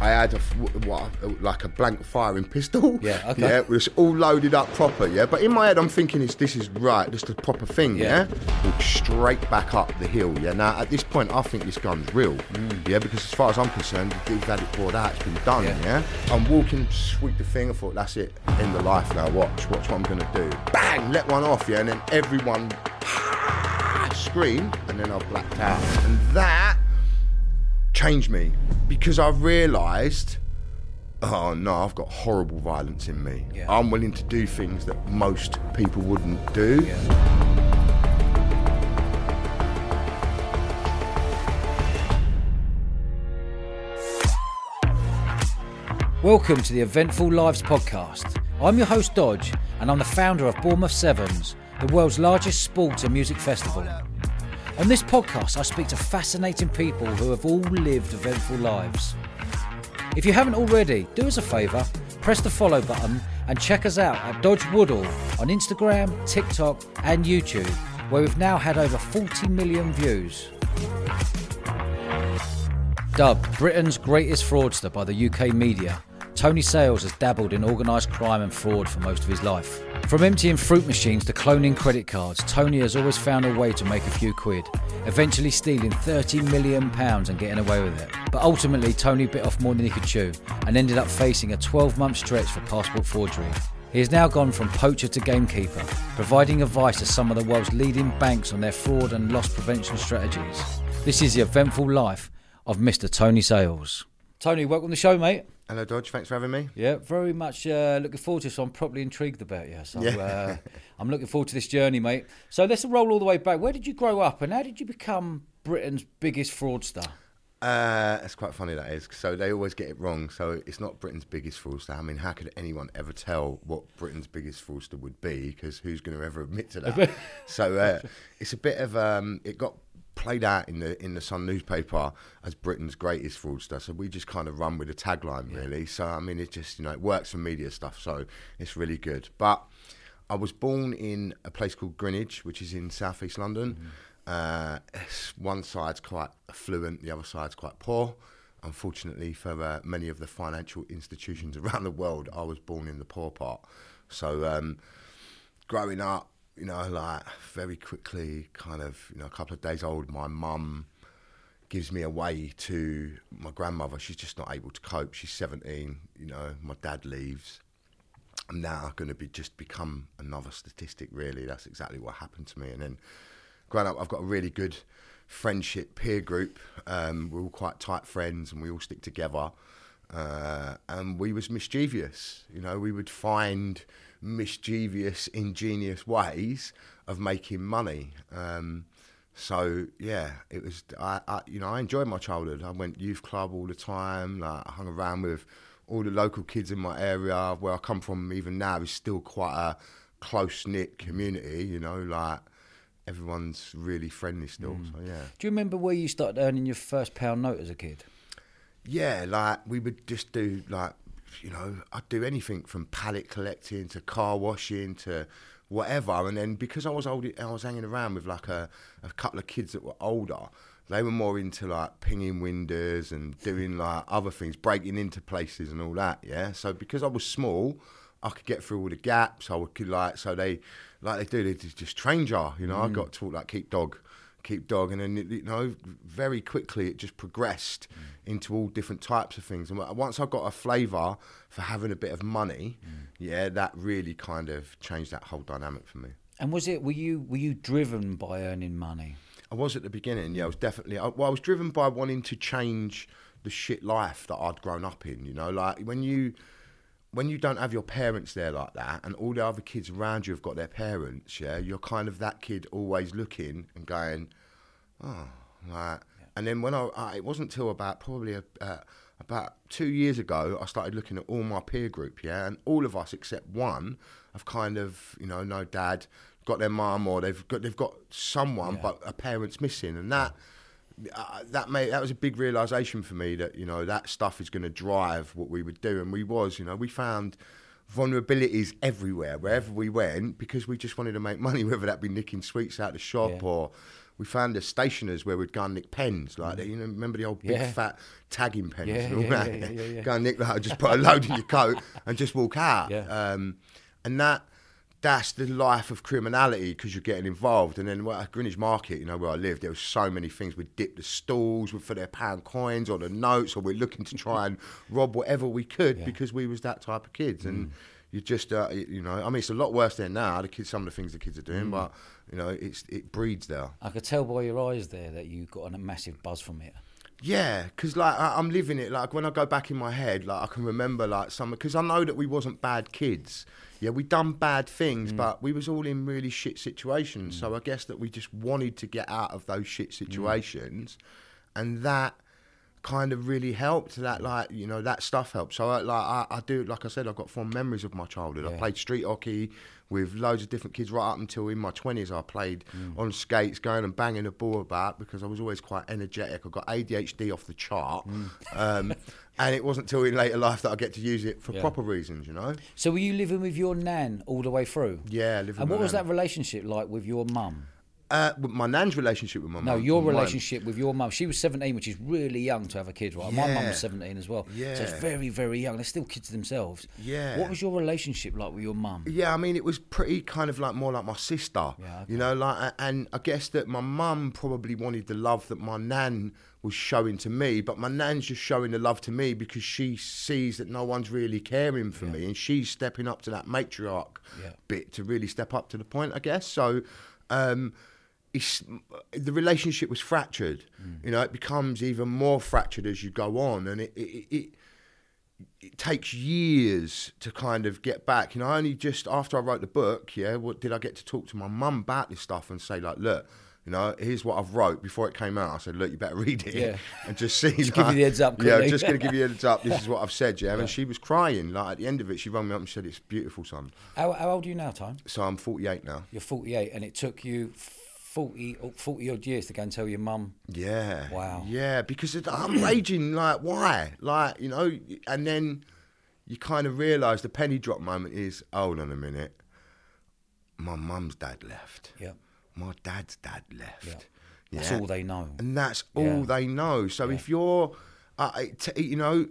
I had a what, like a blank firing pistol. Yeah, okay. Yeah, it was all loaded up proper. Yeah, but in my head, I'm thinking, "Is this is right? This is the proper thing?" Yeah. Yeah. Walk straight back up the hill. Yeah. Now at this point, I think this gun's real. Mm. Yeah, because as far as I'm concerned, we've had it poured out. It's been done. Yeah. Yeah. I'm walking, sweep the thing. I thought, that's it. End of life now. Watch. Watch what I'm gonna do. Bang! Let one off. Yeah, and then everyone scream, and then I blacked out. And that changed me because I realised, oh no, I've got horrible violence in me. Yeah. I'm willing to do things that most people wouldn't do. Welcome to the Eventful Lives podcast. I'm your host Dodge, and I'm the founder of Bournemouth Sevens, the world's largest sports and music festival. On this podcast, I speak to fascinating people who have all lived eventful lives. If you haven't already, do us a favour, press the follow button and check us out at Dodge Woodall on Instagram, TikTok, and YouTube, where we've now had over 40 million views. Dubbed Britain's greatest fraudster by the UK media, Tony Sales has dabbled in organised crime and fraud for most of his life. From emptying fruit machines to cloning credit cards, Tony has always found a way to make a few quid, eventually stealing £30 million and getting away with it. But ultimately, Tony bit off more than he could chew and ended up facing a 12 month stretch for passport forgery. He has now gone from poacher to gamekeeper, providing advice to some of the world's leading banks on their fraud and loss prevention strategies. This is the eventful life of Mr. Tony Sales. Tony, welcome to the show, mate. Hello, Dodge. Thanks for having me. Yeah, very much uh, looking forward to it. So I'm probably intrigued about you. So Yeah. uh, I'm looking forward to this journey, mate. So let's roll all the way back. Where did you grow up, and how did you become Britain's biggest fraudster? Uh, it's quite funny that is. So they always get it wrong. So it's not Britain's biggest fraudster. I mean, how could anyone ever tell what Britain's biggest fraudster would be? Because who's going to ever admit to that? so uh, it's a bit of um, it got played out in the in the Sun newspaper as Britain's greatest fraudster. So we just kind of run with the tagline, really. So I mean, it just you know it works for media stuff. So it's really good. But I was born in a place called Greenwich, which is in southeast London. Uh, one side's quite affluent, the other side's quite poor. Unfortunately, for uh, many of the financial institutions around the world, I was born in the poor part. So, um, growing up, you know, like very quickly, kind of, you know, a couple of days old, my mum gives me away to my grandmother. She's just not able to cope. She's 17, you know, my dad leaves. I'm now going to be just become another statistic, really. That's exactly what happened to me. And then growing up, I've got a really good friendship peer group. Um, we're all quite tight friends and we all stick together. Uh, and we was mischievous. You know, we would find mischievous, ingenious ways of making money. Um, so yeah, it was. I, I, you know, I enjoyed my childhood. I went youth club all the time. Like I hung around with all the local kids in my area. Where I come from, even now, is still quite a close knit community. You know, like everyone's really friendly still. So yeah. Do you remember where you started earning your first pound note as a kid? Yeah, like we would just do like you know, I'd do anything from pallet collecting to car washing to whatever. And then because I was old, I was hanging around with like a, a couple of kids that were older. They were more into like pinging windows and doing like other things, breaking into places and all that. Yeah. So because I was small, I could get through all the gaps. I would could like so they like they do. They just just train jar. You know, I mm. got taught like keep dog keep dog, and then you know very quickly it just progressed mm. into all different types of things. And once I got a flavour for having a bit of money, mm. yeah, that really kind of changed that whole dynamic for me. And was it were you were you driven by earning money? I was at the beginning, yeah. I was definitely. I, well, I was driven by wanting to change the shit life that I'd grown up in. You know, like when you when you don't have your parents there like that, and all the other kids around you have got their parents, yeah, you're kind of that kid always looking and going, oh, like. And then when I, I, it wasn't till about probably a, uh, about two years ago, I started looking at all my peer group, yeah, and all of us except one have kind of, you know, no dad, got their mum, or they've got they've got someone, Yeah. but a parent's missing, and that uh, that made that was a big realization for me that you know that stuff is going to drive what we would do, and we was, you know, we found vulnerabilities everywhere wherever we went because we just wanted to make money, whether that be nicking sweets out the shop Yeah. or we found the stationers where we'd go and nick pens, like you know, remember the old big Yeah. fat tagging pens Yeah, and all yeah, that. yeah, yeah, yeah. Go and nick that, just put a load in your coat and just walk out. Yeah. Um, and that that's the life of criminality because you're getting involved. And then well, at Greenwich Market, you know, where I lived, there was so many things. We'd dip the stalls for their pound coins or the notes, or we're looking to try and rob whatever we could because we was that type of kids. Mm. You just, uh, you know, I mean, it's a lot worse there now. The kids, some of the things the kids are doing, Mm. but you know, it's it breeds there. I could tell by your eyes there that you got a massive buzz from it. Yeah, because like I, I'm living it. Like when I go back in my head, like I can remember like some because I know that we wasn't bad kids. Yeah, we done bad Mm. things, but we was all in really shit situations. So I guess that we just wanted to get out of those shit Mm. situations, and that kind of really helped. That like you know that stuff helped. So I, like I, I do like I said, I've got fond memories of my childhood. I played street hockey with loads of different kids right up until in my twenties. I played Mm. on skates, going and banging the ball about because I was always quite energetic. I got ADHD off the chart, Mm. um, and it wasn't till in later life that I get to use it for Yeah. proper reasons. You know? So were you living with your nan all the way through? Yeah. Living And what was my that relationship like with your mum? Uh, with my nan's relationship with my mum. No, your relationship with your mum. She was 17, which is really young to have a kid, right? My mum was 17 as well. Yeah. So it's very, very young. They're still kids themselves. Yeah. What was your relationship like with your mum? Yeah, I mean, it was pretty kind of like more like my sister. Yeah, You know, like, and I guess that my mum probably wanted the love that my nan was showing to me, but my nan's just showing the love to me because she sees that no one's really caring for me, and she's stepping up to that matriarch Yeah. bit to really step up to the point, I guess. So. Um, it's, the relationship was fractured. Mm. You know, it becomes even more fractured as you go on, and it, it, it it takes years to kind of get back. You know, I only just after I wrote the book, yeah, what did I get to talk to my mum about this stuff and say like, look, you know, here's what I've wrote before it came out. I said, look, you better read it Yeah. and just see. Just give you the heads up, Yeah, just gonna give you a heads up. This is what I've said, yeah. And she was crying. Like at the end of it, she rang me up and said, "It's beautiful, son." How, how old are you now, Tom? So I'm 48 now. You're 48, and it took you 40, or 40 odd years to go and tell your mum. Yeah. Wow. Yeah, because I'm raging like why, like you know, and then you kind of realise the penny drop moment is hold on a minute, my mum's dad left, Yeah. my dad's dad left. That's Yeah. all they know. and that's all Yeah. they know. So if you're, uh, t- you know,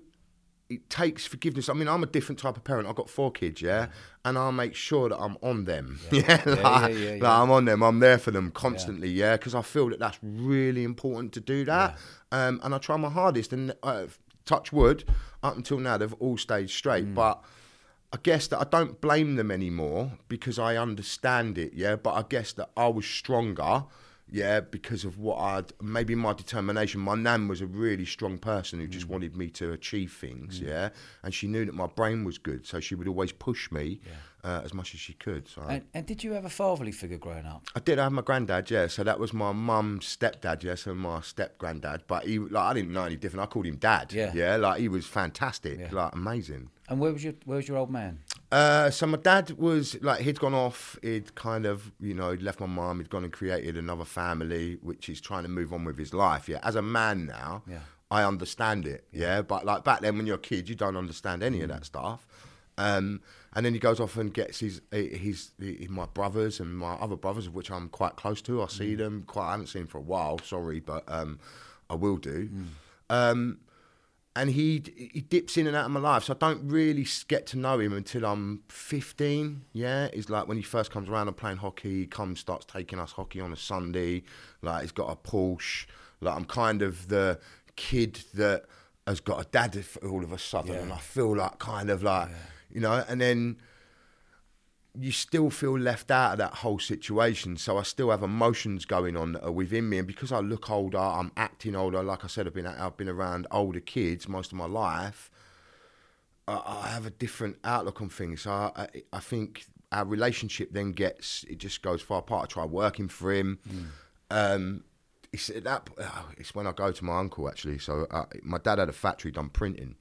it takes forgiveness. I mean, I'm a different type of parent. I've got four kids, yeah, and I'll make sure that I'm on them. Yeah, Yeah, like, yeah, yeah, like yeah. I'm on them. I'm there for them constantly, yeah, because I feel that that's really important to do that. Um, and I try my hardest. And uh, touch wood, up until now, they've all stayed straight, Mm. but. I guess that I don't blame them anymore because I understand it, yeah. But I guess that I was stronger, yeah, because of what I'd maybe my determination. My nan was a really strong person who Mm. just wanted me to achieve things, yeah, and she knew that my brain was good, so she would always push me uh, as much as she could. So And, and did you have a fatherly figure growing up? I did I have my granddad, yeah. So that was my mum's stepdad, yeah. So my step granddad, but he like I didn't know any different. I called him dad, Yeah. yeah. Like he was fantastic, Yeah. like amazing. And where was your where was your old man? Uh, so my dad was like he'd gone off. He'd kind of you know he'd left my mum. He'd gone and created another family, which he's trying to move on with his life. Yeah, as a man now, Yeah. I understand it. Yeah. but like back then when you're a kid, you don't understand any of that stuff. Um, and then he goes off and gets his his, his my brothers and my other brothers, of which I'm quite close to. I see them quite. I haven't seen them for a while. Sorry, but um, I will do. Um, and he he dips in and out of my life, so I don't really get to know him until I'm 15. Yeah, it's like when he first comes around. I'm playing hockey. He comes, starts taking us hockey on a Sunday. Like he's got a Porsche. Like I'm kind of the kid that has got a dad all of a sudden, Yeah. and I feel like kind of like you know, and then you still feel left out of that whole situation. So I still have emotions going on that are within me, and because I look older, I'm acting older. Like I said, I've been I've been around older kids most of my life. I, I have a different outlook on things. So I, I, I think our relationship then gets it just goes far apart. I try working for him. Um, it's at that. oh, It's when I go to my uncle actually. So uh, my dad had a factory done printing.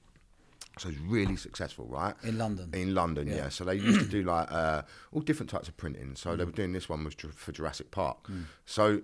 So he's really successful, right? In London? In London, yeah. So they used to do like uh, all different types of printing. So they were doing this one was for Jurassic Park. So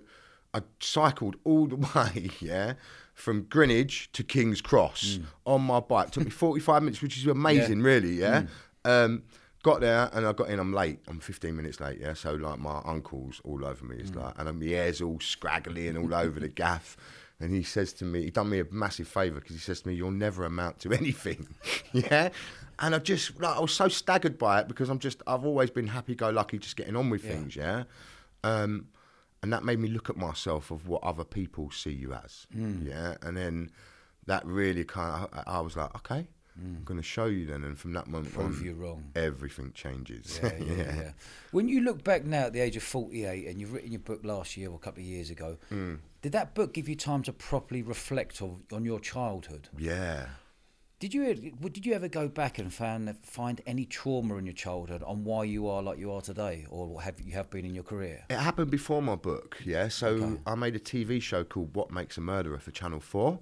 I cycled all the way, yeah, from Greenwich to King's Cross on my bike. took me 45 minutes, which is amazing, really, yeah. Um, got there and I got in. I'm late. I'm 15 minutes late. Yeah, so like my uncle's all over me. It's Mm. like, and my hair's all scraggly and all over the gaff. And he says to me, he done me a massive favour because he says to me, "You'll never amount to anything." yeah, and I just like I was so staggered by it because I'm just I've always been happy-go-lucky, just getting on with Yeah. things. Yeah, um, and that made me look at myself of what other people see you as. Mm. Yeah, and then that really kind of I, I was like, okay, I'm going to show you then. And from that moment Mm. Prove on, you wrong. everything changes. Yeah, yeah, yeah. When you look back now at the age of 48 and you've written your book last year or a couple of years ago, Mm. did that book give you time to properly reflect on, on your childhood? yeah. Did you did you ever go back and find find any trauma in your childhood on why you are like you are today, or have you have been in your career? It happened before my book, yeah. So I made a TV show called What Makes a Murderer for Channel 4.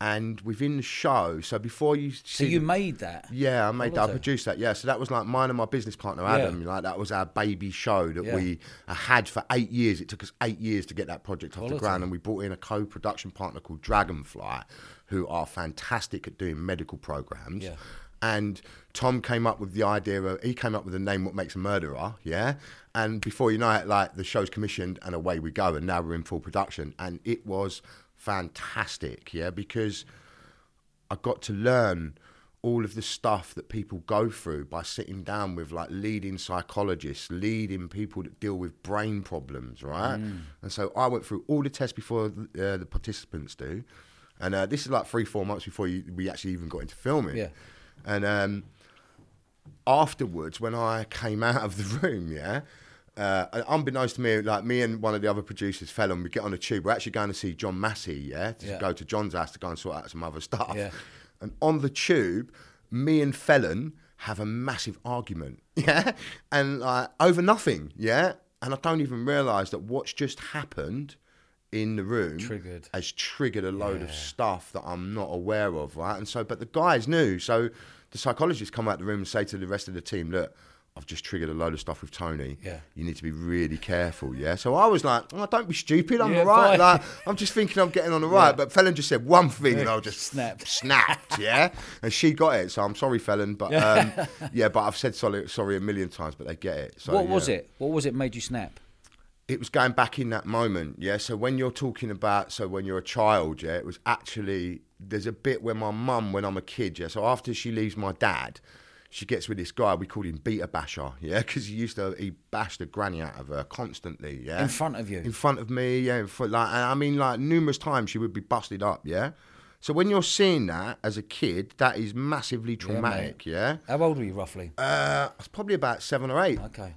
And within the show, so before you So you made that. Yeah, I made that. I produced that. Yeah, so that was like mine and my business partner Adam. Like that was our baby show that Yeah. we uh, had for eight years. It took us eight years to get that project off the ground, and we brought in a co-production partner called Dragonfly, who are fantastic at doing medical programs. Yeah. And Tom came up with the idea of he came up with the name "What Makes a Murderer." Yeah, and before you know it, like the show's commissioned and away we go, and now we're in full production, and it was fantastic. Yeah, because I got to learn all of the stuff that people go through by sitting down with like leading psychologists, leading people that deal with brain problems, right? Mm. And so I went through all the tests before uh, the participants do, and uh, this is like three, four months before you, we actually even got into filming. Yeah. And um, afterwards, when I came out of the room, yeah, uh, unbeknownst to me, like me and one of the other producers, Fallon, we get on the tube. We're actually going to see John Massey, yeah, to Yeah. go to John's house to go and sort out some other stuff. Yeah. And on the tube, me and Fallon have a massive argument, yeah, and like over nothing, yeah. And I don't even realise that what's just happened in the room Triggered. has triggered a load of stuff that I'm not aware of, right? And so, but the guys knew. So the psychologists come out the room and say to the rest of the team, look, I've just triggered a load of stuff with Tony. Yeah. You need to be really careful, yeah? So I was like, oh, don't be stupid, I'm Yeah, all right. fine. Like, I'm just thinking I'm getting on the right. But Fallon just said one thing and I just Snapped. snapped, yeah? And she got it. So I'm sorry, Fallon. But um, yeah, but I've said sorry, sorry a million times, but they get it. So, what was it? What was it made you snap? it was going back in that moment, yeah. So when you're talking about, so when you're a child, yeah, it was actually there's a bit where my mum, when I'm a kid, yeah. So after she leaves my dad, she gets with this guy. We called him Beta Basher, yeah, because he used to he bashed the granny out of her constantly, yeah, In front of you? in front of me, yeah. In front, like, I mean, like numerous times she would be busted up, yeah. So when you're seeing that as a kid, that is massively traumatic, yeah. How old were you roughly? Uh, I was probably about seven or eight. Okay.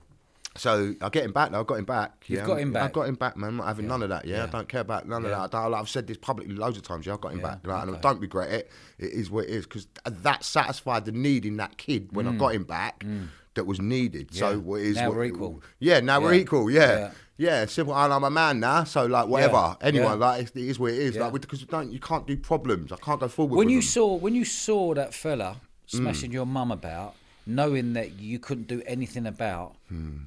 So I get him back now. I got him back. You've yeah. got him back. I got him back, man. I'm not having none of that. Yeah, I don't care about none Yeah. of that. I I've said this publicly loads of times. Yeah, I got him Yeah, back, like, and I don't regret it. It is what it is because that satisfied the need in that kid when I got him back that was needed. So Mm. Yeah. what is Now what, we're equal. Yeah, now we're Yeah. equal. Yeah. Yeah. Yeah, simple. And I'm a man now, so like whatever. Anyone, Yeah. like it is what it is. Yeah. Like because you don't, you can't do problems. I can't go forward. When with you them. saw when you saw that fella Mm. smashing your mum about, knowing that you couldn't do anything about, Hmm.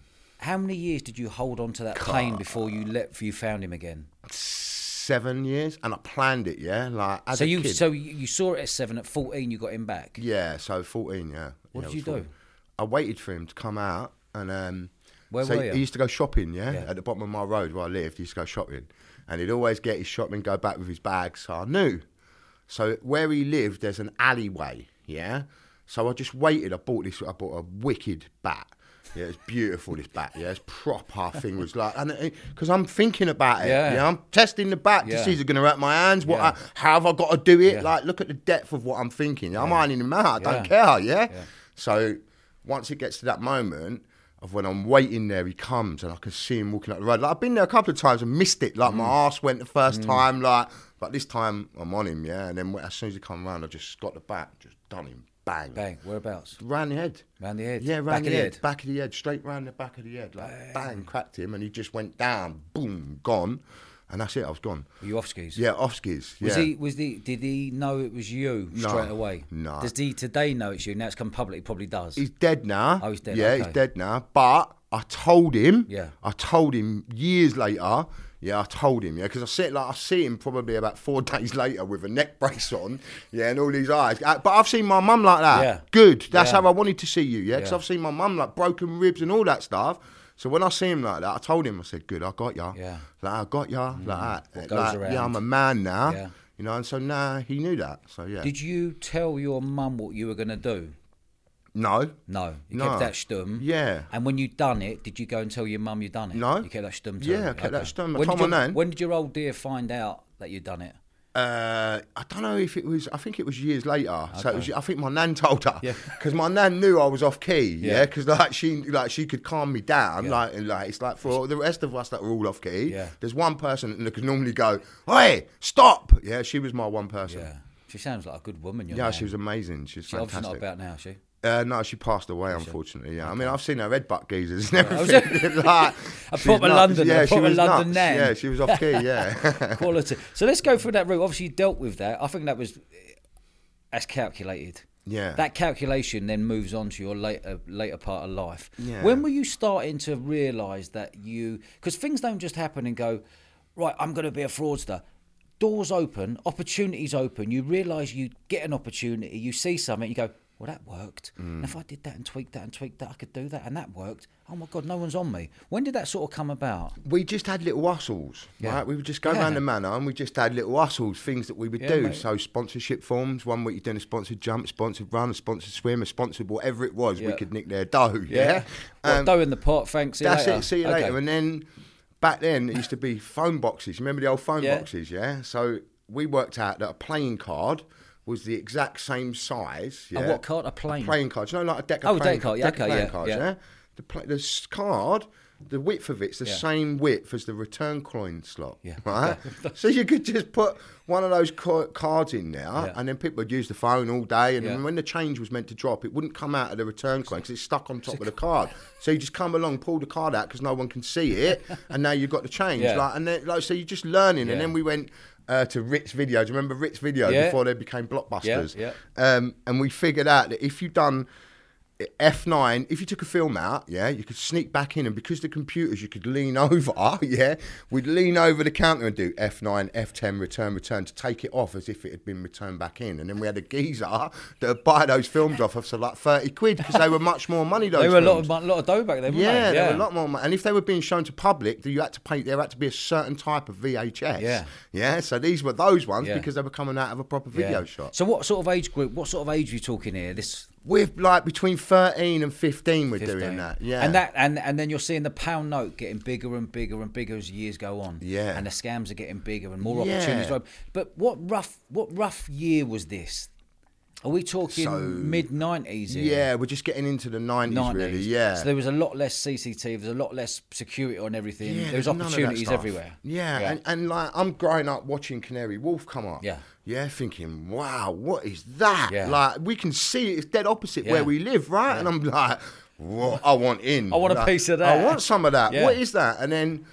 How many years did you hold on to that pain before you let before you found him again? seven years, and I planned it. Yeah, like as so a you kid. so you saw it at seven. At fourteen, you got him back. Yeah, so 14, yeah. What Yeah, did you do? I waited for him to come out and um Where so were you? he used to go shopping, yeah? Yeah. At the bottom of my road where I lived, he used to go shopping. And he'd always get his shopping, go back with his bags. So I knew. So where he lived, there's an alleyway, yeah? So I just waited. I bought this, I bought a wicked bat. Yeah, it's beautiful, this bat. Yeah, it's proper thing was like, and because I'm thinking about it. Yeah. I'm testing the bat to see is it going to hurt my hands. What? Yeah. I, how have I got to do it? Yeah. Like, look at the depth of what I'm thinking. Yeah. I'm ironing him out. I don't care. Yeah? So once it gets to that moment of when I'm waiting there, he comes and I can see him walking up the road. Like I've been there a couple of times and missed it. Like Mm. my ass went the first time. Like, but this time I'm on him. Yeah, and then as soon as he come around, I just got the bat, just done him, bang, Bang. Whereabouts? round the head. Round the head. Yeah, round Back the of the head, head. back of the head, straight round the back of the head, like bang, cracked him, and he just went down, boom, gone, and that's it. I was gone. Were you off skis? Yeah, off skis. Was yeah. he? Was the? Did he know it was you No, straight away? no. Does he today know it's you? Now it's come public. He probably does. He's dead now. Oh, he's dead, Yeah, okay. he's dead now. But I told him. Yeah. I told him years later. Yeah, I told him. Yeah, because I see like I see him probably about four days later with a neck brace on. Yeah, and all these eyes. Uh, But I've seen my mum like that. Yeah. Good. That's Yeah. how I wanted to see you. Yeah, because Yeah. I've seen my mum like broken ribs and all that stuff. So when I see him like that, I told him, I said, "Good, I got ya. Yeah. like I got ya. Like that. Like, around. Yeah, I'm a man now. Yeah. You know, and so now he knew that. So yeah. Did you tell your mum what you were going to do? No. No, you No. kept that stum. Yeah. And when you done it, did you go and tell your mum you done it? No. You kept that stum. to Yeah. I kept that stum. I When told did, my your, nan. when did your old dear find out that you'd done it? Uh, I don't know if it was. I think it was years later. So it was. I think my nan told her. Yeah. Because my nan knew I was off key. Yeah. Yeah. Because like she like she could calm me down. Yeah. Like and like it's like for the rest of us that are all off key. Yeah. There's one person that could normally go, "Hey, stop!" Yeah. She was my one person. Yeah. She sounds like a good woman. Your nan. she was amazing. She was She's obviously not fantastic. about now, is she? Uh, no, she passed away, unfortunately. Yeah, I mean, I've seen her headbutt geezers and Oh, was everything. like, A she's proper nuts. Londoner, Yeah, she proper was London nuts. nan. Yeah, she was off key. Yeah. Quality. So let's go through that route. Obviously, you dealt with that. I think that was that's calculated. Yeah. That calculation then moves on to your later later part of life. Yeah. When were you starting to realise that you? Because things don't just happen and go. Right, I'm going to be a fraudster. Doors open, opportunities open. You realise you get an opportunity. You see something. You go, well, that worked. Mm. If I did that and tweaked that and tweaked that, I could do that, and that worked. Oh my God, no one's on me. When did that sort of come about? we just had little hustles, Yeah. right? We would just go Yeah. around the manor and we just had little hustles, things that we would Yeah, do. mate. So sponsorship forms, one week you're doing a sponsored jump, a sponsored run, a sponsored swim, a sponsored whatever it was, Yeah. we could nick their dough. Yeah. What, Um, dough in the pot. Thanks. See you that's later. it. See you Okay. later. And then back then it used to be phone boxes. Remember the old phone Yeah. boxes? Yeah. So we worked out that a playing card was the exact same size. A Yeah? what card? A plane? playing card. You know, like a deck of Oh, a playing deck card, yeah, deck of okay, playing yeah, cards, yeah. yeah. The, play, the card, the width of it's the Yeah. same width as the return coin slot. Yeah. Right. so you could just put one of those co- cards in there, and then people would use the phone all day. And when the change was meant to drop, it wouldn't come out of the return coin because it's stuck on top of the card. So you just come along, pull the card out because no one can see it, and now you've got the change. Yeah. Like, and then like so you're just learning. And then we went. Uh, to Ritz Video. Do you remember Ritz Video Yeah. before they became blockbusters? yeah. Um, and we figured out that if you've done F9, if you took a film out, yeah, you could sneak back in, and because the computers, you could lean over, yeah, we'd lean over the counter and do F9, F10, return, return to take it off as if it had been returned back in. And then we had a geezer that would buy those films off us for like 30 quid because they were much more money, those They were a lot films. of, lot of dough back then, weren't Yeah, they? they were a lot more money. And if they were being shown to public, you had to pay. There had to be a certain type of VHS. Yeah. yeah. So these were those ones Yeah. because they were coming out of a proper Yeah. video shot. So what sort of age group, what sort of age are you talking here? This We're like between thirteen and fifteen. We're 15. doing that. Yeah, And that and and then you're seeing the pound note getting bigger and bigger and bigger as years go on. Yeah. And the scams are getting bigger and more Yeah. opportunities. But what rough what rough year was this? Are we talking So- mid nineties? Yeah, we're just getting into the nineties, really. Yeah. So there was a lot less CCTV. There's a lot less security on everything. yeah, there was there's none of that opportunities everywhere. Yeah, Yeah. And, and like I'm growing up watching Canary Wharf come up. Yeah. Yeah, thinking, wow, what is that? Yeah. Like we can see it, it's dead opposite Yeah. where we live, right? And I'm like, whoa, I want in. I want a piece of that. I want some of that. Yeah. What is that? And then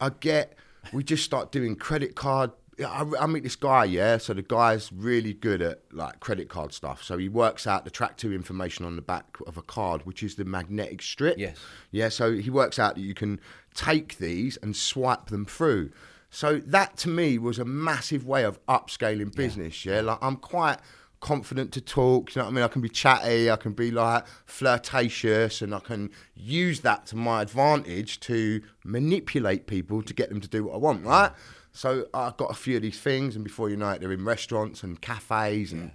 I get, we just start doing credit card. I, I meet this guy, yeah. So the guy's really good at like credit card stuff. So he works out the track two information on the back of a card, which is the magnetic strip. Yes. Yeah, so he works out that you can take these and swipe them through. So that to me was a massive way of upscaling business. Yeah, like I'm quite confident to talk. You know what I mean? I can be chatty, I can be like flirtatious, and I can use that to my advantage to manipulate people to get them to do what I want. Right. So I've got a few of these things, and before you know it, they're in restaurants and cafes and.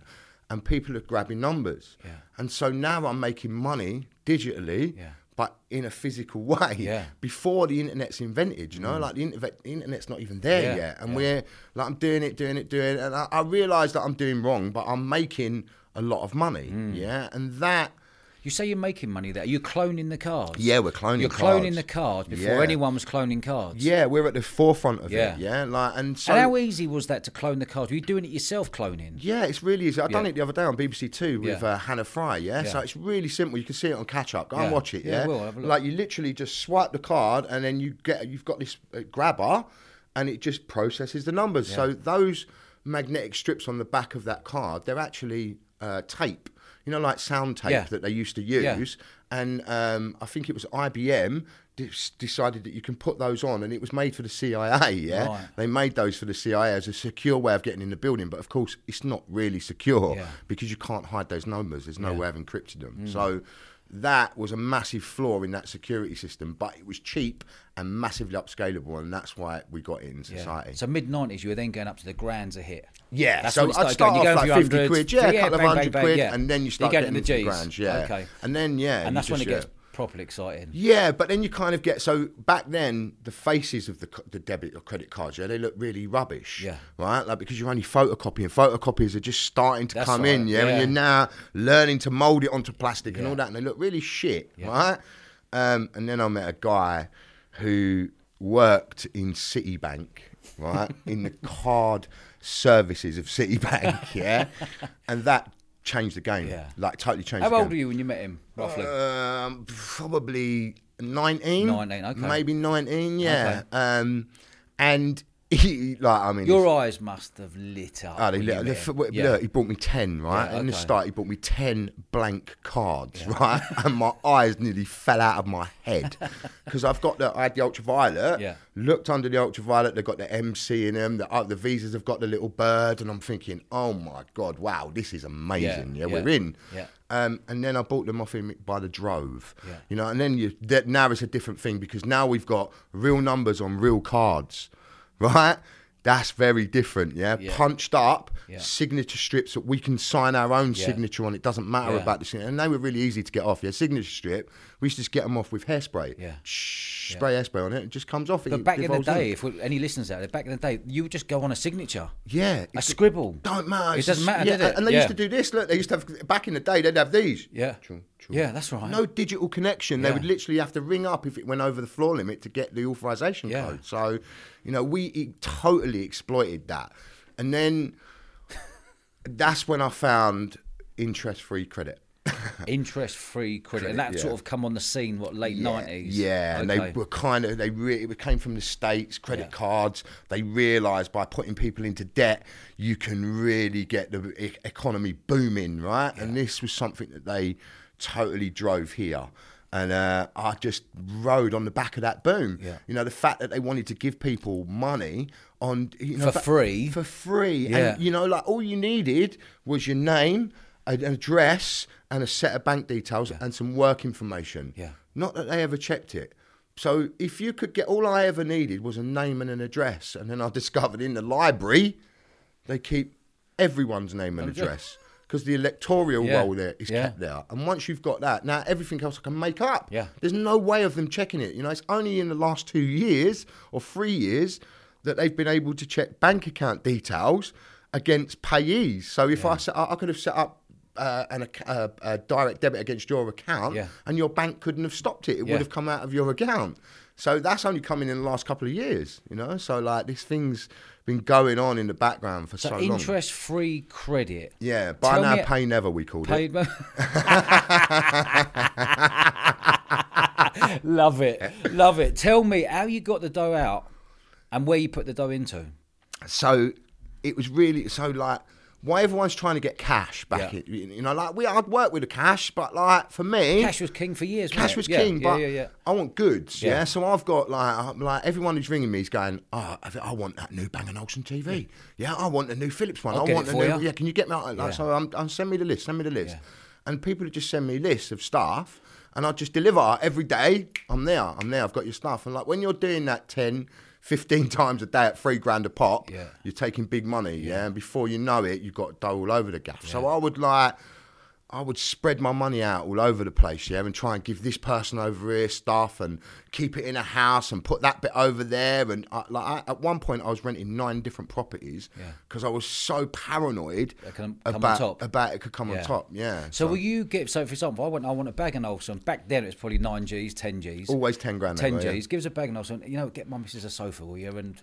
And people are grabbing numbers, Yeah. and so now I'm making money digitally, Yeah. But in a physical way Yeah. Mm. before the internet's invented. You know, like the, internet, the internet's not even there Yeah, yet, and yeah. we're like I'm doing it, doing it, doing it, and I, I realise that I'm doing wrong, but I'm making a lot of money. Mm. Yeah, and that You say you're making money there. Are you cloning the cards? yeah, we're cloning. You're cards. cloning the cards before Yeah. anyone was cloning cards. Yeah, we're at the forefront of Yeah. it. Yeah, like and so. and how easy was that to clone the cards? Were you doing it yourself, cloning? Yeah, it's really easy. I done it the other day on BBC Two with Yeah. uh, Hannah Fry. Yeah? Yeah. so it's really simple. You can see it on catch up. Go Yeah. and watch it. Yeah, I Yeah, will. I'll have a look. like you literally just swipe the card and then you get you've got this uh, grabber, and it just processes the numbers. So those magnetic strips on the back of that card, they're actually uh, tape. You know, like sound tape Yeah. that they used to Yeah. use. And um, I think it was IBM de- decided that you can put those on, and it was made for the CIA. Yeah, Right. they made those for the CIA as a secure way of getting in the building, but of course, it's not really secure Yeah. because you can't hide those numbers. There's no Yeah. way of encrypting them. So that was a massive flaw in that security system, but it was cheap and massively upscalable, and that's why we got it in Yeah. society. So mid nineties, you were then going up to the grands a hit. Yeah, That's so I'd start going. Off like 50 your quid, 100s, yeah, a yeah, couple of hundred bang, quid, yeah. and then you You start get getting into the into Gs. grand, yeah. Okay. And then, yeah. And you that's when it just, gets yeah. Properly exciting. Yeah, but then you kind of get so back then the faces of the the debit or credit cards, yeah, they look really rubbish. Yeah. Right, like because you're only photocopying. Photocopies are just starting to That's come right, in, yeah, yeah. and you're now learning to mold it onto plastic and all that, and they look really shit, Yeah. right? Um, and then I met a guy who worked in Citibank, right, in the card services of Citibank, yeah, and that changed the game, Yeah. like totally changed. How old game. were you when you met him, roughly? Um, probably 19. 19, okay. Maybe 19, yeah. Um, and he, like, I mean, Your eyes must have lit up. Oh, they lit- the Yeah. he bought me 10, right? Yeah, In the start, he bought me 10 blank cards, right? and my eyes nearly fell out of my head. Because I've got the, I had the ultraviolet, Yeah. looked under the ultraviolet, they've got the MC in them, the, uh, the visas have got the little bird, and I'm thinking, oh my God, wow, this is amazing. Yeah, Yeah, yeah, we're in. yeah. Um, and then I bought them off him by the drove. Yeah. You know, and then you, that, now it's a different thing because now we've got real numbers on real cards, right? That's very different, yeah. Yeah. Punched up, Yeah. signature strips that we can sign our own Yeah. signature on. It doesn't matter about the signature, and they were really easy to get off. Yeah, signature strip. We used to just get them off with hairspray. Yeah. Shh, spray hairspray on it. It just comes off. But it back in the day, if we, any listeners out there, back in the day, you would just go on a signature, yeah, a scribble. don't matter. It doesn't matter, yeah? And they used to do this. Look, they used to have back in the day. They'd have these. Yeah. Choo, choo. Yeah, that's right. No digital connection. They would literally have to ring up if it went over the floor limit to get the authorization Yeah. code. So, you know, we totally exploited that. And then that's when I found interest free credit. Interest-free credit, and that yeah. sort of come on the scene. What late nineties? Yeah, and they were kind of they really it came from the states, credit Yeah. cards. They realised by putting people into debt, you can really get the economy booming, right? And this was something that they totally drove here. And uh, I just rode on the back of that boom. Yeah. You know, the fact that they wanted to give people money on you know For free? for free, Yeah. and you know, like all you needed was your name, an address, and a set of bank details and some work information. Yeah. Not that they ever checked it. So if you could get all I ever needed was a name and an address, and then I discovered in the library they keep everyone's name and address because the electoral Yeah. roll there is Yeah. kept there. And once you've got that, now everything else I can make up. Yeah. There's no way of them checking it. You know, it's only in the last two years or three years that they've been able to check bank account details against payees. So if I set, up- I could have set up. Uh, an, uh, a direct debit against your account, Yeah. and your bank couldn't have stopped it. It Yeah. would have come out of your account. So that's only coming in the last couple of years, you know. So like these thing's been going on in the background for so, So long. interest-free credit. Yeah, by Tell now pay never we called it. Love it, love it. Tell me how you got the dough out, and where you put the dough into. So it was really so like why everyone's trying to get cash back. Yeah. in- you know, like we I'd work with the cash, but like for me, Cash was king for years. Cash was? Yeah, king, yeah, but yeah. I want goods. Yeah. So I've got like I'm like everyone who's ringing me is going, oh, I, want that new Bang Olufsen TV. Yeah, I want the new Philips one. I'll I want the new. you. Yeah, can you get me? Like, Yeah. So I'm, I'm send me the list. Send me the list. And people just send me lists of stuff, and I just deliver every day. I'm there. I'm there. I've got your stuff. And like when you're doing that 10, 15 times a day at three grand a pop, Yeah. you're taking big money. Yeah. And before you know it, you've got dough all over the gaff. So I would like. I would spread my money out all over the place, yeah, and try and give this person over here stuff and keep it in a house and put that bit over there. And I, like I, at one point, I was renting nine different properties Yeah. because I was so paranoid That can on about about it could come Yeah. on top. Yeah. So will you get? So for example, I want I want a Bang & Olufsen. Back then it was probably nine Gs, ten Gs. always ten grand. ten anyway, yeah. Gs. Give us a Bang & Olufsen. You know, get my missus a sofa, will you? And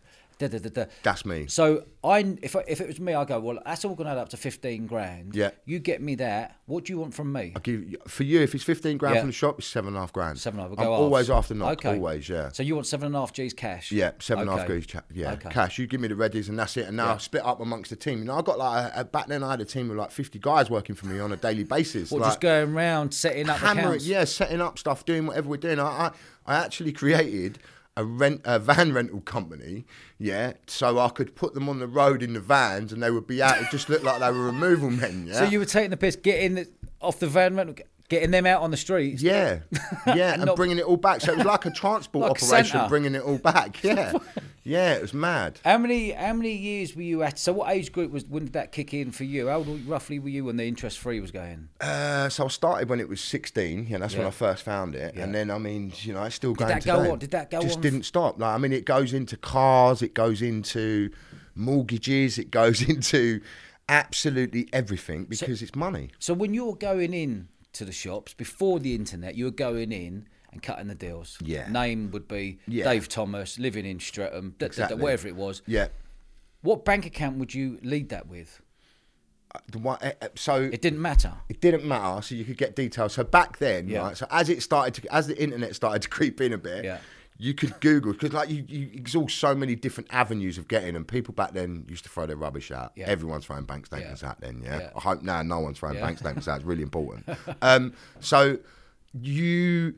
Da, da, da. That's me. So I, if I, if it was me, I go, well, that's all going to add up to fifteen grand. Yeah. You get me that. What do you want from me? I give for you if it's fifteen grand Yeah. from the shop, it's seven and a half grand. Seven and a half. I'm We'll go always after knock. Okay. Always, yeah. So you want seven and a half G's cash? Yeah, seven and a half Okay. goes. Cha- yeah, Okay. cash. You give me the readies, and that's it. And now Yeah. I've split up amongst the team. You know, I got like a, a- back then I had a team of like fifty guys working for me on a daily basis. What, like, just going round setting up hammering, accounts? yeah, setting up stuff, doing whatever we're doing. I, I, I actually created a rent, a van rental company, yeah, so I could put them on the road in the vans, and they would be out. It just looked like they were removal men. Yeah. So you were taking the piss, getting the, off the van rental, getting them out on the streets. Yeah, yeah, and bringing it all back. So it was like a transport Like operation, Santa. bringing it all back. Yeah, yeah, it was mad. How many how many years were you at? So what age group was when did that kick in for you? How old roughly were you when the interest free was going? Uh, so I started when it was 16. Yeah, that's when I first found it. Yeah. And then, I mean, you know, it's still going that go on? Did that go Just on? Just didn't stop. Like, I mean, it goes into cars, it goes into mortgages, it goes into absolutely everything because it's money. So when you're going in to the shops before the internet, you were going in and cutting the deals. Yeah. Name would be Yeah. Dave Thomas, living in Streatham, da, da, da, Exactly. whatever it was. Yeah. What bank account would you lead that with? Uh, The one, uh, so It didn't matter. it didn't matter, so you could get details. So back then, Yeah. right? So as it started to, as the internet started to creep in a bit, Yeah. You could Google because like you, you exhaust so many different avenues of getting them. People back then used to throw their rubbish out. Yeah. Everyone's throwing bank statements Yeah. out then. Yeah? Yeah. I hope now no one's throwing bank statements out. It's really important. um, so you